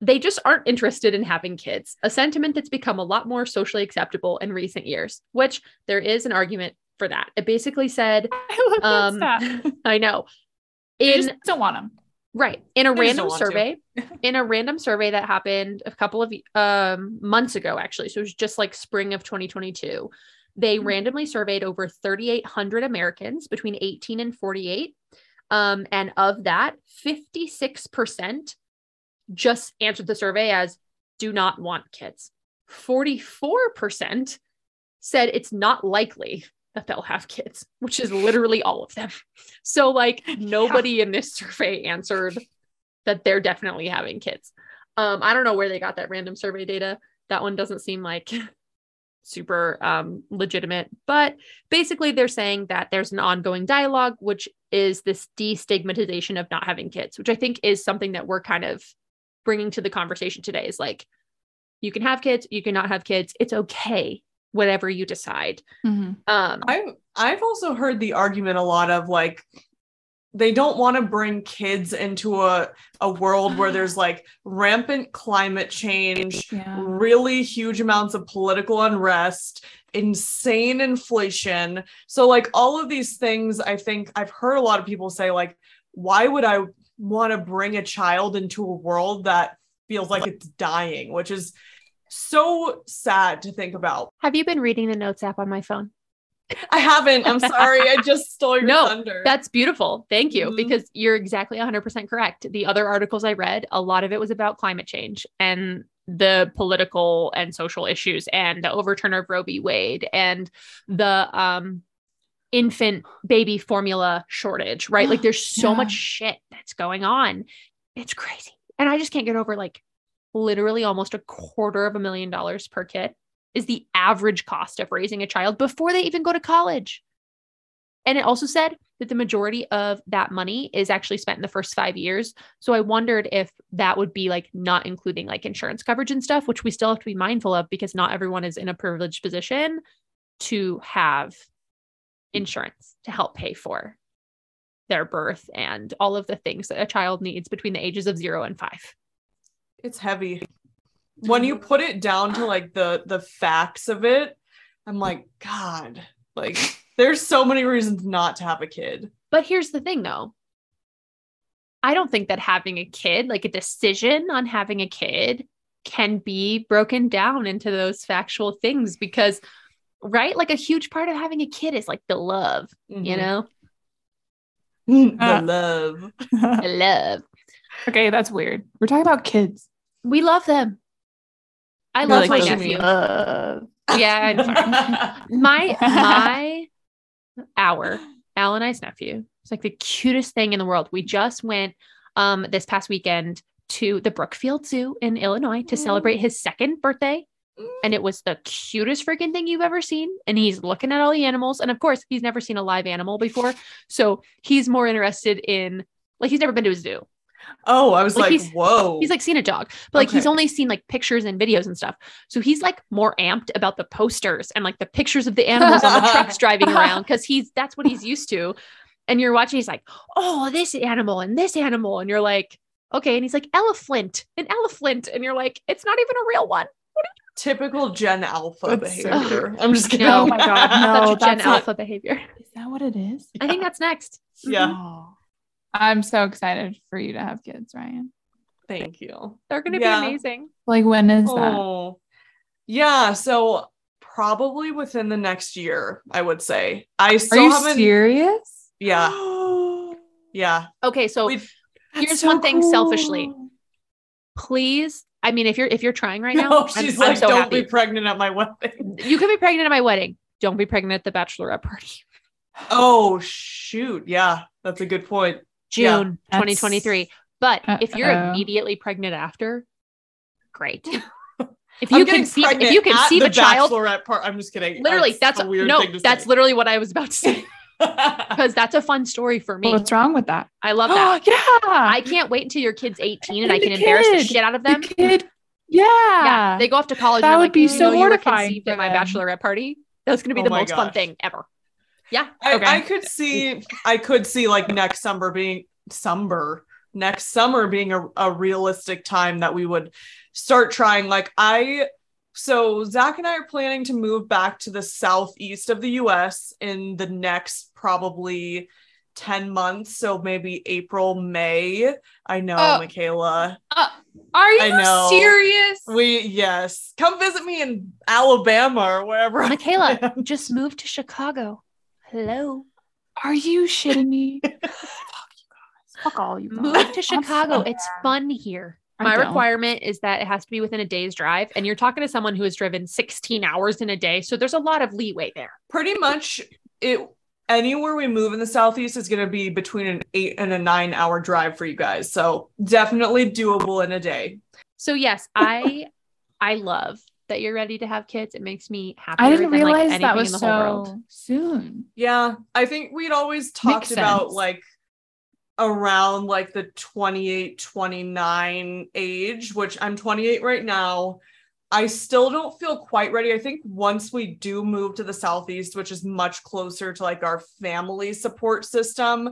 They just aren't interested in having kids a sentiment that's become a lot more socially acceptable in recent years which there is an argument for that. It basically said I love um i know. They in just don't want them. Right. In a random don't want to. survey, in a random survey that happened a couple of um, months ago, actually. So it was just like spring of 2022. They Mhm. randomly surveyed over 3,800 Americans between 18 and 48. Um, and of that, 56% just answered the survey as do not want kids. 44% said it's not likely that they'll have kids, which is literally all of them. So, like, nobody in this survey answered that they're definitely having kids. Um, I don't know where they got that random survey data. That one doesn't seem like super um, legitimate, but basically, they're saying that there's an ongoing dialogue, which is this destigmatization of not having kids, which I think is something that we're kind of bringing to the conversation today. Is like, you can have kids, you cannot have kids. It's okay, whatever you decide. Mhm. Um, I've I've also heard the argument a lot of like they don't want to bring kids into a a world where there's like rampant climate change, Yeah. really huge amounts of political unrest, insane inflation. So like all of these things I think I've heard a lot of people say like why would I want to bring a child into a world that feels like it's dying, which is so sad to think about. have you been reading the notes app on my phone? I haven't. I'm sorry. I just stole your No, thunder. That's beautiful. Thank you. Mhm. Because you're exactly 100% correct. The other articles I read, a lot of it was about climate change and the political and social issues and the overturn of Roe v. Wade and the um, infant baby formula shortage, right? Like there's so Yeah. much shit that's going on. It's crazy. And I just can't get over like literally almost a quarter of a million dollars per kid is the average cost of raising a child before they even go to college. And it also said that the majority of that money is actually spent in the first five years. So I wondered if that would be like not including like insurance coverage and stuff, which we still have to be mindful of because not everyone is in a privileged position to have insurance to help pay for their birth and all of the things that a child needs between the ages of zero and five. It's heavy. When you put it down to like the the facts of it, I'm like, God, like there's so many reasons not to have a kid. But here's the thing though. I don't think that having a kid, like a decision on having a kid, can be broken down into those factual things because right like a huge part of having a kid is like the love you Mhm. know the Uh. love. the love okay, that's weird. We're talking about kids. We love them i You're love like, my nephew mean. Uh, yeah I'm- my my our Al and I's nephew. It's like the cutest thing in the world. We just went um this past weekend to the Brookfield Zoo in Illinois to celebrate his second birthday. And it was the cutest freaking thing you've ever seen. And he's looking at all the animals. And of course, he's never seen a live animal before. So he's more interested in like he's never been to a zoo. Oh, I was Like, like, he's- whoa. He's like seen a dog, but like he's only seen like pictures and videos and stuff. So he's like more amped about the posters and like the pictures of the animals on the trucks driving around because he's that's what he's used to. And you're watching, he's like, oh, this animal and this animal. And you're like, okay. And he's like, elephant, an elephant. And you're like, it's not even a real one. typical Gen Alpha That's so behavior. I'm just kidding. No. Oh my God, no, Such a Gen that's not- Alpha behavior. Is that what it is? I think that's next. Yeah. Mm-hmm. Oh. I'm so excited for you to have kids, Ryan. Thank you. They're going to Yeah. be amazing. Like, when is that? Oh, yeah. So probably within the next year, I would say. I Are still you haven't. serious? Yeah, yeah. Okay. So We- Here's so one thing selfishly. please, I mean, if you're if you're trying right now, No, I'm- she's I'm like, so don't happy. be pregnant at my wedding. you could be pregnant at my wedding. Don't be pregnant at the bachelorette party. Oh shoot, yeah, that's a good point. Yeah, June 2023. But if you're immediately pregnant after, great. If you conceive, if you at conceive the a child, part. I'm just kidding. literally, that's, a weird no, thing to that's say. literally what I was about to say because that's a fun story for me. What's wrong with that? I love that. yeah. I can't wait until your kid's 18 and I can the embarrass the shit out of The them. kid. Yeah. Yeah, they go off to college. That and would like, be mm, "You so you were mortifying conceived at my bachelorette party. That's gonna be Oh the most fun thing ever. Yeah, I, Okay. I could see I could see like next summer being summer next summer being a, a realistic time that we would start trying like I so Zach and I are planning to move back to the southeast of the US in the next probably 10 months so maybe April May I know Oh. Mikayla uh, Are you I know. serious? we yes come visit me in Alabama or wherever Mikayla, just moved to Chicago. Hello, Are you shitting me? Fuck you guys. Fuck all you guys. move to Chicago. so It's fun here. My requirement is that it has to be within a day's drive, and you're talking to someone who has driven 16 hours in a day, so there's a lot of leeway there. pretty much it anywhere we move in the southeast is going to be between an eight and a nine hour drive for you guys so definitely doable in a day So yes, I I love that you're ready to have kids. It makes me happy. I didn't than, realize anything that was the world. so soon. yeah i think we'd always talked Makes about sense. like around like the 28 29 age which i'm 28 right now i still don't feel quite ready i think once we do move to the southeast which is much closer to like our family support system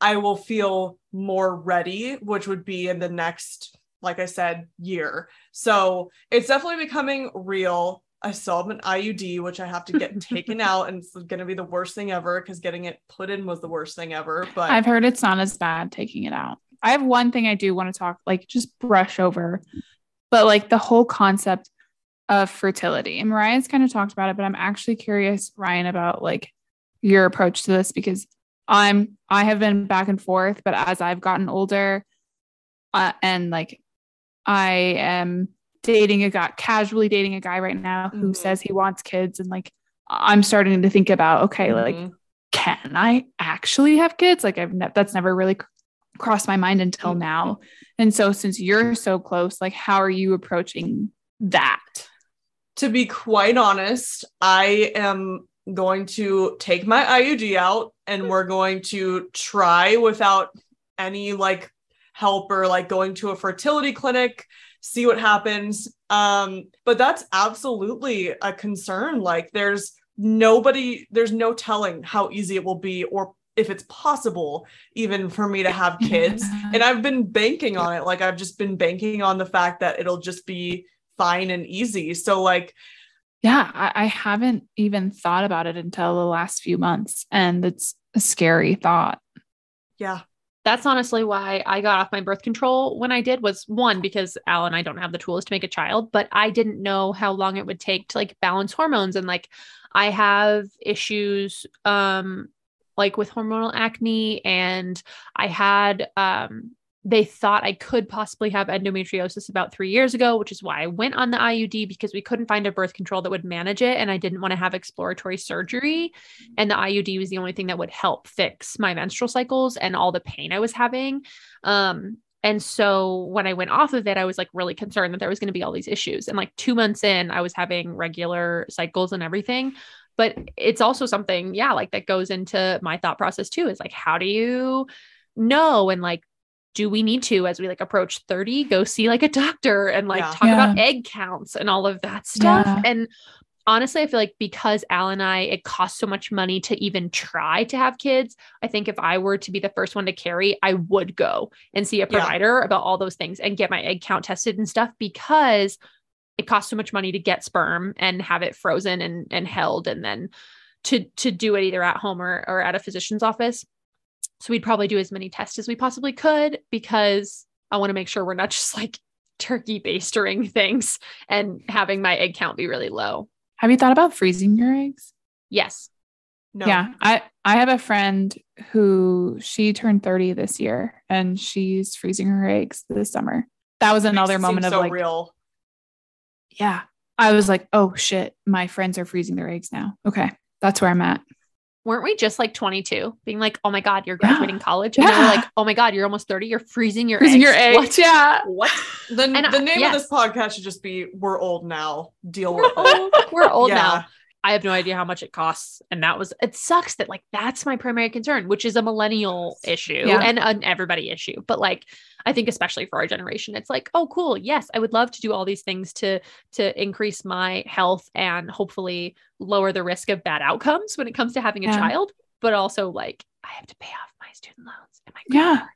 i will feel more ready which would be in the next like i said year so it's definitely becoming real i still have an iud which i have to get taken out and it's going to be the worst thing ever because getting it put in was the worst thing ever but I've heard it's not as bad taking it out. I have one thing I do want to talk, like just brush over, but like the whole concept of fertility. And Mariah's kind of talked about it, but I'm actually curious, Ryan, about like your approach to this because I'm I have been back and forth, but as I've gotten older, uh, and like I am dating a guy, casually dating a guy right now who Mhm. says he wants kids, and like I'm starting to think about okay, like Mhm. can I actually have kids? Like I've ne- that's never really cr- crossed my mind until Mhm. now. And so since you're so close, like how are you approaching that? to be quite honest, I am going to take my IUD out and we're going to try without any like help or like going to a fertility clinic, see what happens. Um, but that's absolutely a concern. Like there's nobody, there's no telling how easy it will be or if it's possible even for me to have kids. and I've been banking on it. Like I've just been banking on the fact that it'll just be fine and easy. So like Yeah, I, I haven't even thought about it until the last few months. And it's a scary thought. yeah that's honestly why I got off my birth control when I did was one because Al and I don't have the tools to make a child, but I didn't know how long it would take to like balance hormones and like I have issues um like with hormonal acne and I had um they thought I could possibly have endometriosis about three years ago, which is why I went on the IUD because we couldn't find a birth control that would manage it. And I didn't want to have exploratory surgery. And the IUD was the only thing that would help fix my menstrual cycles and all the pain I was having. Um, and so when I went off of it, I was like really concerned that there was going to be all these issues. And like two months in, I was having regular cycles and everything. But it's also something, yeah, like that goes into my thought process too is like, how do you know? And like, do we need to as we like approach 30 go see like a doctor and like Yeah. talk about egg counts and all of that stuff Yeah. and honestly i feel like because al and i it costs so much money to even try to have kids i think if i were to be the first one to carry i would go and see a Yeah. provider about all those things and get my egg count tested and stuff because it costs so much money to get sperm and have it frozen and and held and then to to do it either at home or, or at a physician's office so we'd probably do as many tests as we possibly could because I want to make sure we're not just like turkey bastering things and having my egg count be really low. Have you thought about freezing your eggs? Yes. No. Yeah. I, I have a friend who she turned 30 this year and she's freezing her eggs this summer. That was another it seem moment of so like, real. yeah. I was like, oh shit, my friends are freezing their eggs now. Okay. That's where I'm at. Weren't we just like 22 being like, oh my God, you're Yeah. graduating college? And then we're like, oh my God, you're almost 30. You're freezing your Freezing eggs. your eggs. What? Yeah. What? The, the I- name yes. of this podcast should just be "We're old now." Deal We're with it. old. We're old Yeah. now. I have no idea how much it costs. And that was, it sucks that like that's my primary concern, which is a millennial issue Yeah. and an everybody issue. But like, I think especially for our generation, it's like, oh, cool. Yes, I would love to do all these things to to increase my health and hopefully lower the risk of bad outcomes when it comes to having a Yeah. child. But also like I have to pay off my student loans and my Yeah. credit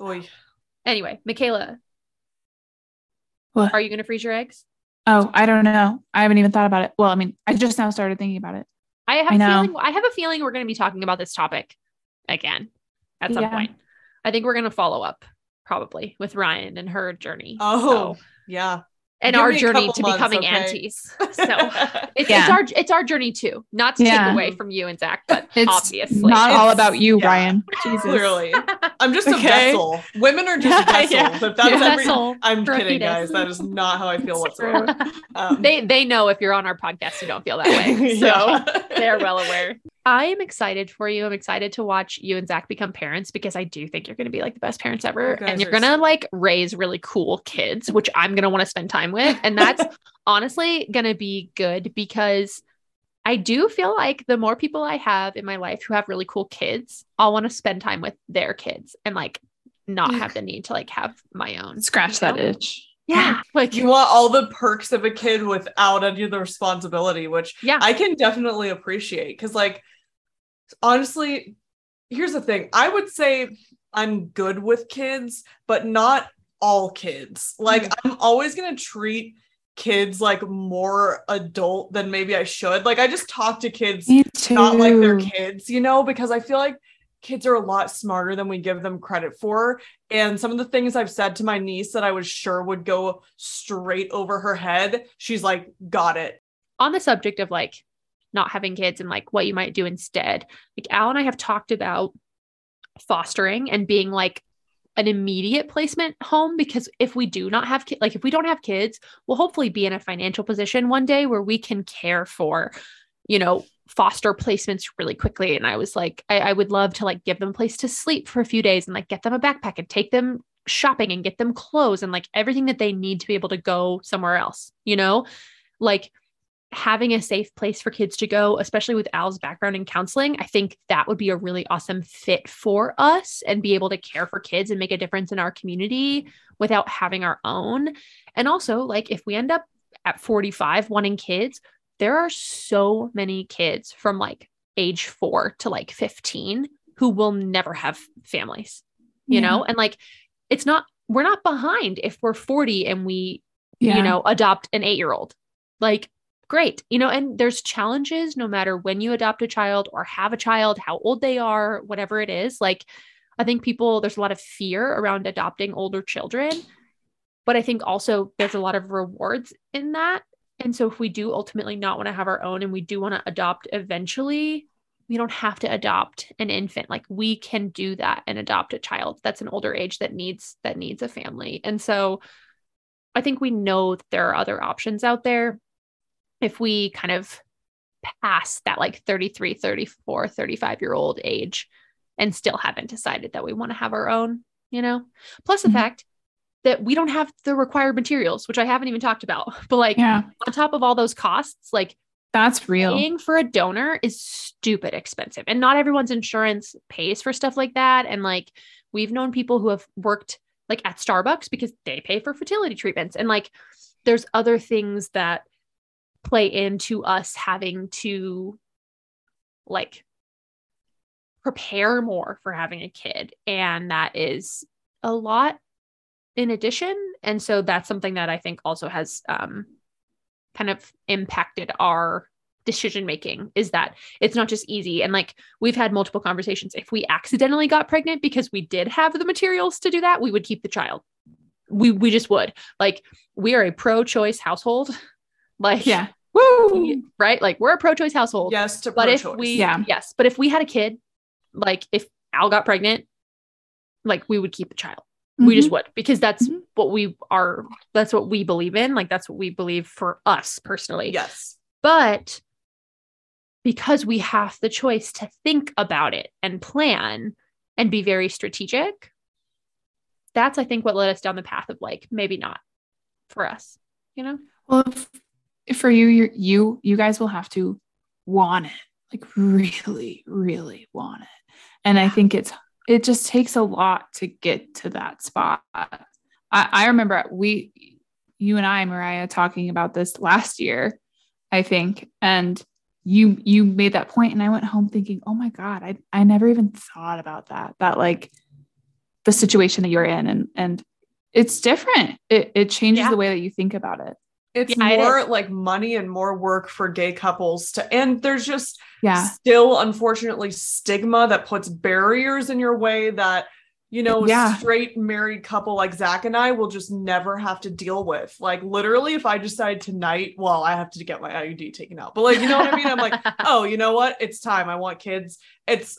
cards. Oy. Anyway, Mikayla, What? are you gonna freeze your eggs? Oh, I don't know. I haven't even thought about it. Well, I mean, I just now started thinking about it. I have I a know. feeling I have a feeling we're going to be talking about this topic again at some Yeah. point. I think we're going to follow up probably with Ryan and her journey. Oh, So- yeah. And give our journey to months, becoming okay? aunties. So it's, it's our it's our journey too. Not to Yeah. take away from you and Zach, but It's obviously not all about you, yeah. Ryan. Jesus. Clearly, I'm just a Okay. vessel. Women are just Yeah, vessels. yeah. If that's every, Vessel I'm kidding, fetus. guys. That is not how I feel It's whatsoever. Um, they they know if you're on our podcast, you don't feel that way. So they're well aware. I am excited for you. I'm excited to watch you and Zach become parents because I do think you're going to be like the best parents ever. You And you're going to like raise really cool kids, which I'm going to want to spend time with. And that's honestly going to be good because I do feel like the more people I have in my life who have really cool kids, I'll want to spend time with their kids and like not have the need to like have my own. Scratch that itch. Yeah. Like, You want all the perks of a kid without any of the responsibility, which yeah. I can definitely appreciate. Because, like, honestly, here's the thing I would say I'm good with kids, but not all kids. Like, Mm. I'm always going to treat kids like more adult than maybe I should. Like, I just talk to kids not like they're kids, you know, because I feel like kids are a lot smarter than we give them credit for. And some of the things I've said to my niece that I was sure would go straight over her head, she's like, got it. on the subject of like not having kids and like what you might do instead, like Al and I have talked about fostering and being like an immediate placement home because if we do not have ki- like if we don't have kids, we'll hopefully be in a financial position one day where we can care for, you know, foster placements really quickly. And I was like, I, I would love to like give them a place to sleep for a few days and like get them a backpack and take them shopping and get them clothes and like everything that they need to be able to go somewhere else, you know? Like having a safe place for kids to go, especially with Al's background in counseling, I think that would be a really awesome fit for us and be able to care for kids and make a difference in our community without having our own. And also, like, if we end up at 45 wanting kids, there are so many kids from like age four to like 15 who will never have families, you Yeah. know? And like, it's not, we're not behind if we're 40 and we Yeah. you know, adopt an eight year old. Like, great. You know, and there's challenges no matter when you adopt a child or have a child, how old they are, whatever it is. Like, I think people, there's a lot of fear around adopting older children, but I think also there's a lot of rewards in that. And so if we do ultimately not want to have our own and we do want to adopt eventually, we don't have to adopt an infant. Like we can do that and adopt a child that's an older age that needs that needs a family. And so I think we know that there are other options out there. If we kind of pass that like 33, 34, 35 year old age and still haven't decided that we want to have our own, you know? Plus the Mhm. fact that we don't have the required materials, which I haven't even talked about. But like Yeah, on top of all those costs, like that's real. paying for a donor is stupid expensive. And not everyone's insurance pays for stuff like that. And like we've known people who have worked like at Starbucks because they pay for fertility treatments. And like there's other things that play into us having to like prepare more for having a kid. And that is a lot in addition. And so that's something that I think also has um kind of impacted our decision making is that it's not just easy and like we've had multiple conversations if we accidentally got pregnant because we did have the materials to do that we would keep the child we we just would like we are a pro choice household like Yeah. Woo right like we're a pro choice household Yes to but if pro-choice. we Yeah. yes but if we had a kid like if al got pregnant like we would keep the child we just would because that's Mhm. what we are that's what we believe in like that's what we believe for us personally yes. but because we have the choice to think about it and plan and be very strategic that's i think what led us down the path of like maybe not for us you know Well, if, if for you, you you you guys will have to want it, like really, really want it. And I think it's it just takes a lot to get to that spot. I, I remember we, you and I, Mariah, talking about this last year, I think, and you you made that point, and I went home thinking, oh my god, I I never even thought about that. That like the situation that you're in, and and it's different. It it changes Yeah. the way that you think about it. It's Yeah, more is. like money and more work for gay couples to and there's just Yeah. still unfortunately stigma that puts barriers in your way that you know Yeah. a straight married couple like Zach and I will just never have to deal with. Like literally if I decide tonight, well, I have to get my IUD taken out. But like you know what I mean? I'm like, oh, you know what? It's time. I want kids. It's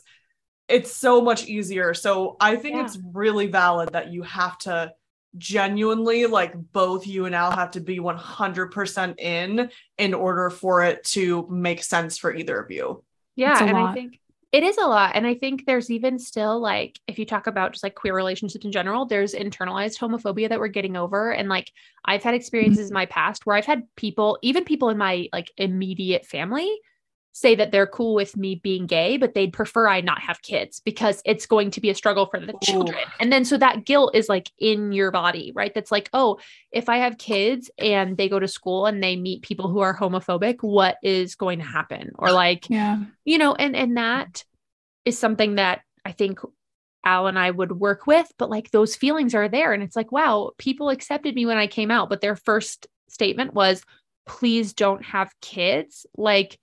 it's so much easier. So I think Yeah. it's really valid that you have to genuinely like both you and Al have to be 100% in in order for it to make sense for either of you. Yeah, It's a and I think it is a lot. And I think there's even still like if you talk about just like queer relationships in general, there's internalized homophobia that we're getting over. And like I've had experiences in my past where I've had people, even people in my like immediate family, say that they're cool with me being gay, but they'd prefer I not have kids because it's going to be a struggle for the children. And then so that guilt is like in your body, right? That's like, oh, if I have kids and they go to school and they meet people who are homophobic, what is going to happen? Or like, Yeah. you know and and that is something that i think al and i would work with but like those feelings are there and it's like wow people accepted me when i came out but their first statement was please don't have kids like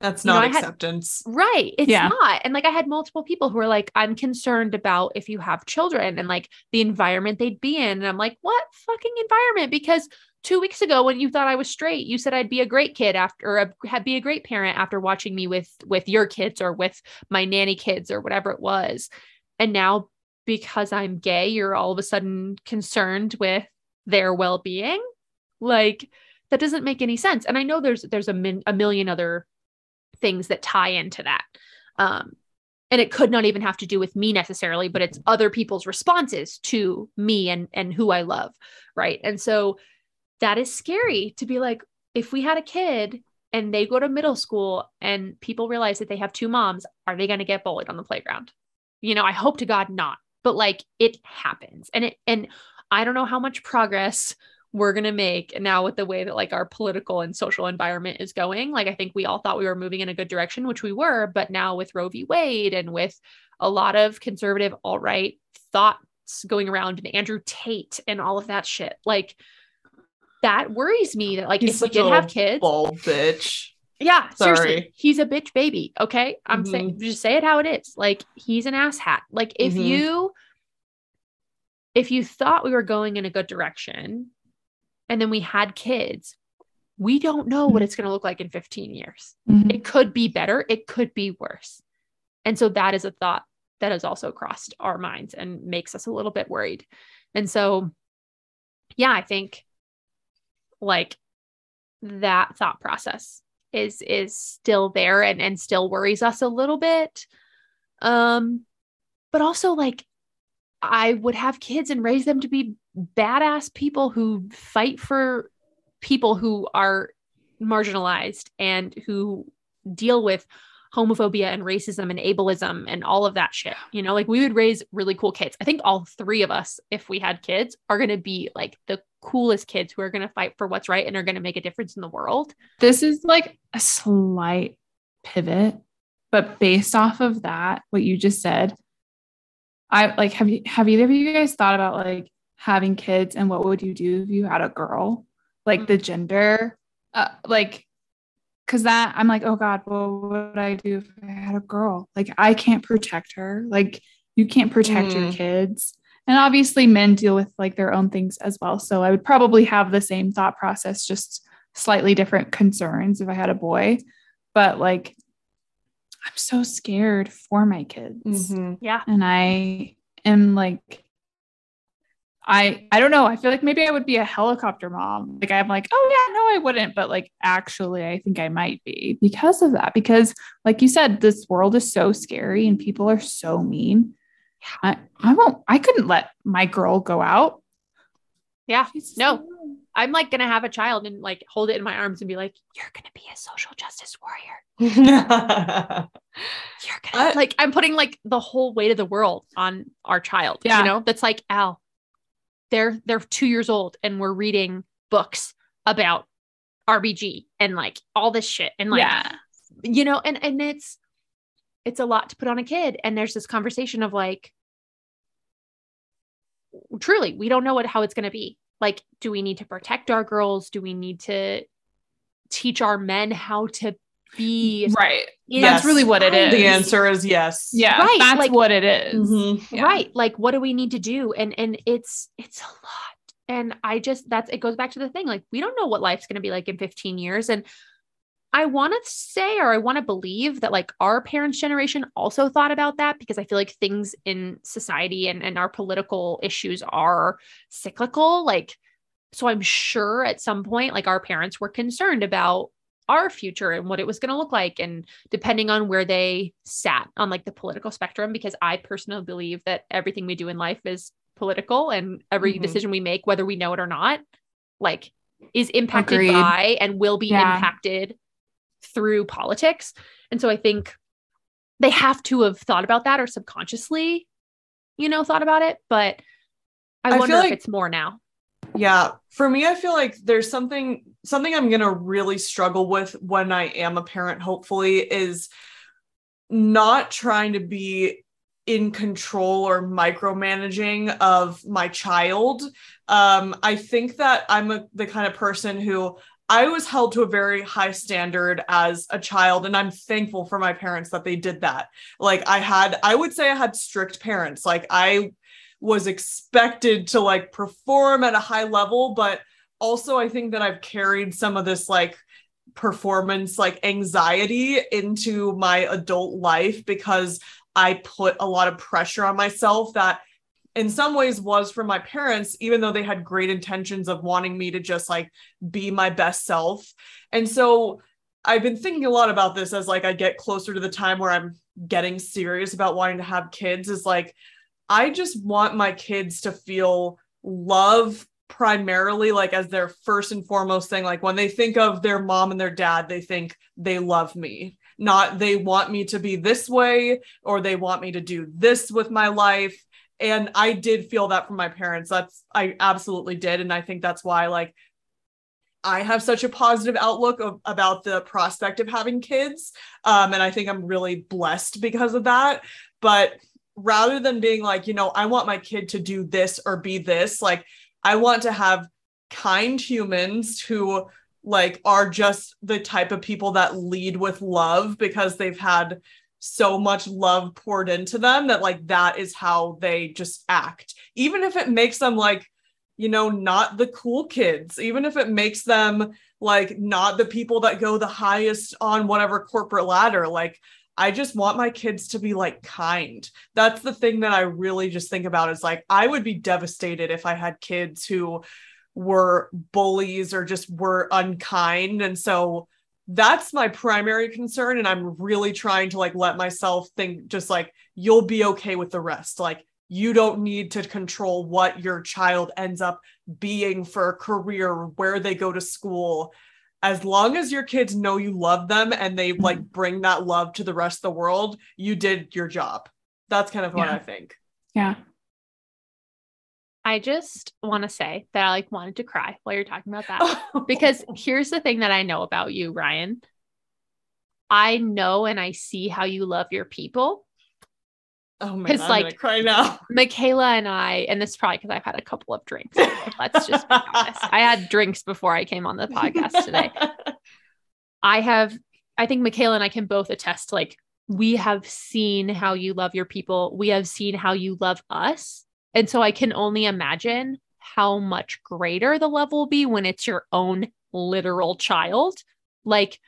That's You know, not had- acceptance. right it's Yeah. not and like i had multiple people who were like i'm concerned about if you have children and like the environment they'd be in and i'm like what fucking environment because two weeks ago when you thought i was straight you said i'd be a great kid after or a, be a great parent after watching me with with your kids or with my nanny kids or whatever it was and now because i'm gay you're all of a sudden concerned with their well-being like that doesn't make any sense and i know there's there's a, min, a million other things that tie into that. Um and it could not even have to do with me necessarily but it's other people's responses to me and and who i love right? And so that is scary to be like if we had a kid and they go to middle school and people realize that they have two moms are they going to get bullied on the playground? You know i hope to god not but like it happens. And it and i don't know how much progress we're going to make now with the way that like our political and social environment is going like i think we all thought we were moving in a good direction which we were but now with roe v wade and with a lot of conservative alt-right thoughts going around and andrew tate and all of that shit like that worries me that like He's if we did have kids Bald bitch. Yeah, seriously. Sorry. He's a bitch baby. Okay. I'm saying just say it how it is. Like he's an asshat. Like if Mhm. you if you thought we were going in a good direction and then we had kids, we don't know what it's going to look like in 15 years. Mhm. It could be better, it could be worse. And so that is a thought that has also crossed our minds and makes us a little bit worried. And so yeah, I think like that thought process is is still there and and still worries us a little bit. Um but also like I would have kids and raise them to be badass people who fight for people who are marginalized and who deal with homophobia and racism and ableism and all of that shit. You know, like we would raise really cool kids. I think all three of us, if we had kids, are going to be like the coolest kids who are going to fight for what's right and are going to make a difference in the world. This is like a slight pivot, but based off of that, what you just said, I like have you have either of you guys thought about like having kids and what would you do if you had a girl? Like the gender, uh, like because that I'm like, oh God, what would I do if I had a girl? Like I can't protect her. Like you can't protect your Mm. kids. And obviously men deal with like their own things as well. So I would probably have the same thought process, just slightly different concerns if I had a boy. But like I'm so scared for my kids. Mhm. Yeah. And I am like I I don't know. I feel like maybe I would be a helicopter mom. Like I'm like, oh yeah, no, I wouldn't. But like actually, I think I might be because of that. Because like you said, this world is so scary and people are so mean. I, I won't I couldn't let my girl go out. Yeah. She's No. so- I'm like going to have a child and like hold it in my arms and be like, you're going to be a social justice warrior. You're going I- to like, I'm putting like the whole weight of the world on our child. Yeah. You know, that's like, Al, they're, they're two years old and we're reading books about RBG and like all this shit. And like, yeah. you know and and it's it's a lot to put on a kid and there's this conversation of like truly we don't know what how it's going to be like do we need to protect our girls do we need to teach our men how to be Right. in That's really what it is. the answer is yes. Yeah. Right, That's like- what it is. Mhm. Yeah. right like what do we need to do and and it's it's a lot and i just that's it goes back to the thing like we don't know what life's going to be like in 15 years and i want to say or i want to believe that like our parents generation also thought about that because i feel like things in society and and our political issues are cyclical like so i'm sure at some point like our parents were concerned about our future and what it was going to look like and depending on where they sat on like the political spectrum because i personally believe that everything we do in life is political and every Mhm. decision we make whether we know it or not like is impacted Agreed. by and will be Yeah. impacted through politics and so i think they have to have thought about that or subconsciously you know thought about it but i, I wonder if it's more now Yeah, for me, I feel like there's something something I'm gonna really struggle with when I am a parent. Hopefully, is not trying to be in control or micromanaging of my child. Um, I think that I'm a, the kind of person who I was held to a very high standard as a child, and I'm thankful for my parents that they did that. Like, I had, I would say I had strict parents. Like, I was expected to like perform at a high level, but also I think that I've carried some of this like performance like anxiety into my adult life because I put a lot of pressure on myself that in some ways was from my parents even though they had great intentions of wanting me to just like be my best self. And so I've been thinking a lot about this as like I get closer to the time where I'm getting serious about wanting to have kids is like I just want my kids to feel love primarily like as their first and foremost thing. Like when they think of their mom and their dad they think they love me. Not they want me to be this way or they want me to do this with my life. And I did feel that from my parents. That's I absolutely did. And I think that's why like I have such a positive outlook of, about the prospect of having kids. Um and I think I'm really blessed because of that. But rather than being like, you know, I want my kid to do this or be this, like, I want to have kind humans who like are just the type of people that lead with love because they've had so much love poured into them that like that is how they just act. Even if it makes them like you know not the cool kids even if it makes them like not the people that go the highest on whatever corporate ladder like I just want my kids to be like kind. That's the thing that I really just think about is like I would be devastated if I had kids who were bullies or just were unkind and so that's my primary concern and I'm really trying to like let myself think just like you'll be okay with the rest. Like you don't need to control what your child ends up being for a career, where they go to school as long as your kids know you love them and they Mm-hmm. like bring that love to the rest of the world, you did your job. That's kind of what Yeah. I think. Yeah. I just want to say that I like wanted to cry while you're talking about that. because here's the thing that I know about you, Ryan. I know and I see how you love your people. Oh 'cause, I'm like- gonna cry now. Mikayla and I, and this is probably because I've had a couple of drinks. Let's just be honest. I had drinks before I came on the podcast today. I have, I think Mikayla and I can both attest like, we have seen how you love your people. We have seen how you love us. And so I can only imagine how much greater the love will be when it's your own literal child. Like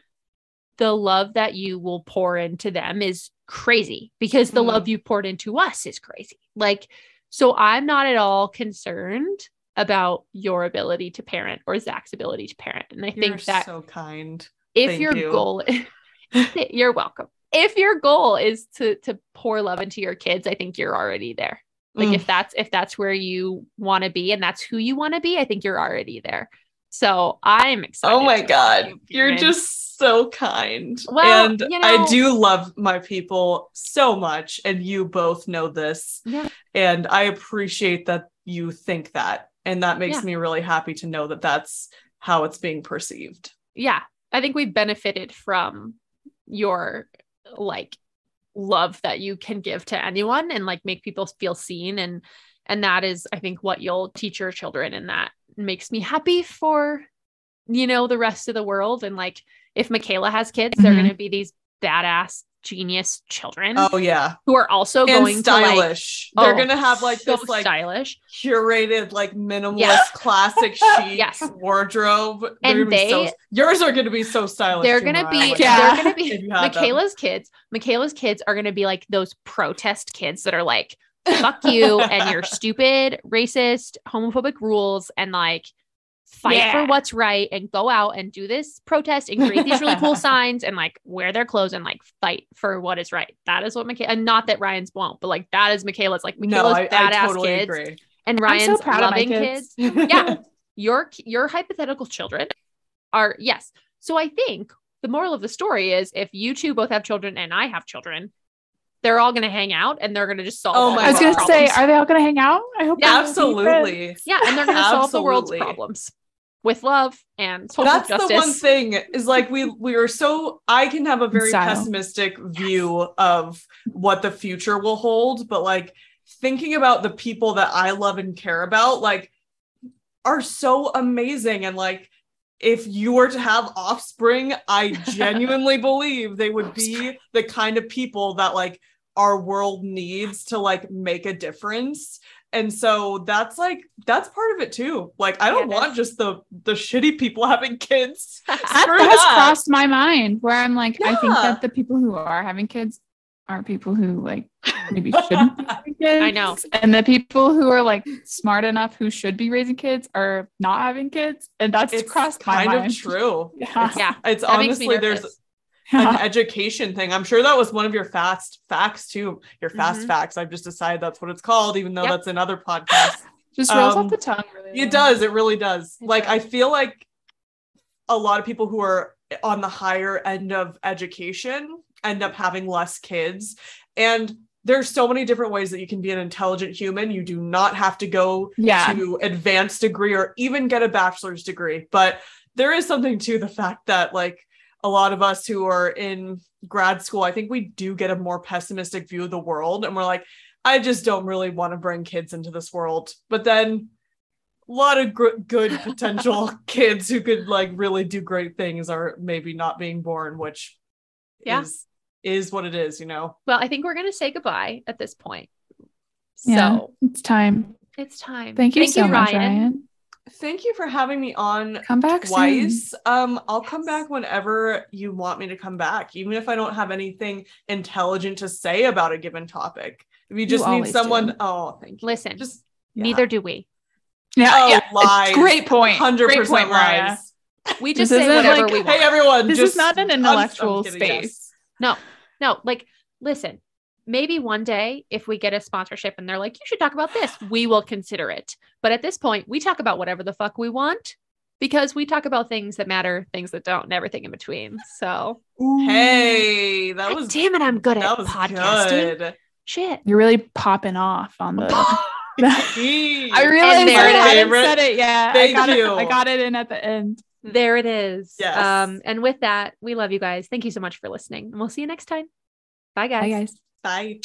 the love that you will pour into them is crazy because the Mhm. love you poured into us is crazy. Like, so I'm not at all concerned about your ability to parent or Zach's ability to parent. And I You're think that so kind. if Thank your you. goal you're welcome if your goal is to to pour love into your kids i think you're already there like Mm. if that's if that's where you want to be and that's who you want to be i think you're already there so i'm excited Oh my god, you you're just so kind. Well, and you I do love my people so much and you both know this. Yeah. And I appreciate that you think that and that makes Yeah. me really happy to know that that's how it's being perceived. yeah i think we've benefited from your like love that you can give to anyone and like make people feel seen and and that is i think what you'll teach your children and that makes me happy for you know the rest of the world and like if mikayla has kids they're Mhm. going to be these badass genius children Oh yeah. who are also And going to like stylish. They're oh, gonna have like so this like stylish curated like minimalist Yes. classic chic Yes. wardrobe. They're And gonna so, they- yours are gonna be so stylish. they're gonna be Like, Yeah. they're gonna be had them. Mikayla's kids. Mikayla's kids are gonna be like those protest kids that are like, fuck you and your stupid, racist, homophobic rules and like fight for what's right and go out and do this protest and create these really cool signs and like wear their clothes and like fight for what is right. That is what Mikayla and not that Ryan's won't, but like that is Mikayla's like no, Mikayla's I, badass I totally kids agree. and Ryan's so proud of my loving kids. kids yeah your your hypothetical children are yes so i think the moral of the story is if you two both have children and i have children they're all going to hang out and they're going to just solve Oh my I was gonna say, are they all gonna hang out? I hope Yeah, they're gonna be friends. Absolutely. yeah and they're going to solve the world's problems with love and social That's justice the one thing is like we we are so I can have a very Style. pessimistic view of what the future will hold, but like thinking about the people that I love and care about, like are so amazing and like if you were to have offspring, I genuinely believe they would be the kind of people that like our world needs to like make a difference. And so that's like that's part of it too. Like I don't Yeah, want just the the shitty people having kids. That Screw has that. crossed my mind where I'm like, I think that the people who are having kids are people who like maybe shouldn't be having kids. I know. And the people who are like smart enough who should be raising kids are not having kids. And that's It's crossed my kind mind. of true. Yeah. It's, yeah it's that honestly there's nervous. An education thing. I'm sure that was one of your fast facts too. Your fast Mhm. facts. I've just decided that's what it's called, even though Yep. that's another podcast. Just rolls Um, off the tongue really. It does. It really does. It like I feel like a lot of people who are on the higher end of education end up having less kids. And there's so many different ways that you can be an intelligent human. You do not have to go Yeah. to advanced degree or even get a bachelor's degree. But there is something to the fact that like a lot of us who are in grad school, I think we do get a more pessimistic view of the world. And we're like, I just don't really want to bring kids into this world. But then a lot of gr- good potential kids who could like really do great things are maybe not being born, which Yeah. is is what it is, you know. Well, I think we're going to say goodbye at this point. Yeah. So It's time. it's time. Thank you so much, Ryan. Thank you for having me on Come back soon. twice. Um, I'll come back whenever you want me to come back, even if I don't have anything intelligent to say about a given topic. If you just need someone, do. oh, thank you. Listen, Just yeah. neither do we. Yeah, Oh, yeah. lies. Great point. hundred Great percent point, lies. We This just say whatever like- we want. Hey everyone, This just, is not an I'm- I'm intellectual kidding, yes. space. No, no, like listen, maybe one day if we get a sponsorship and they're like, you should talk about this, we will consider it. But at this point, we talk about whatever the fuck we want because we talk about things that matter, things that don't, and everything in between. So, Hey, that God was damn it, I'm good at was podcasting. good. Shit. You're really popping off on the. I I realized there I it is. hadn't Favorite. said it yet. Thank I got you. It, I got it in at the end. There it is. Yes. Um, and with that, we love you guys. Thank you so much for listening. And we'll see you next time. Bye, guys. Bye, guys. Bye.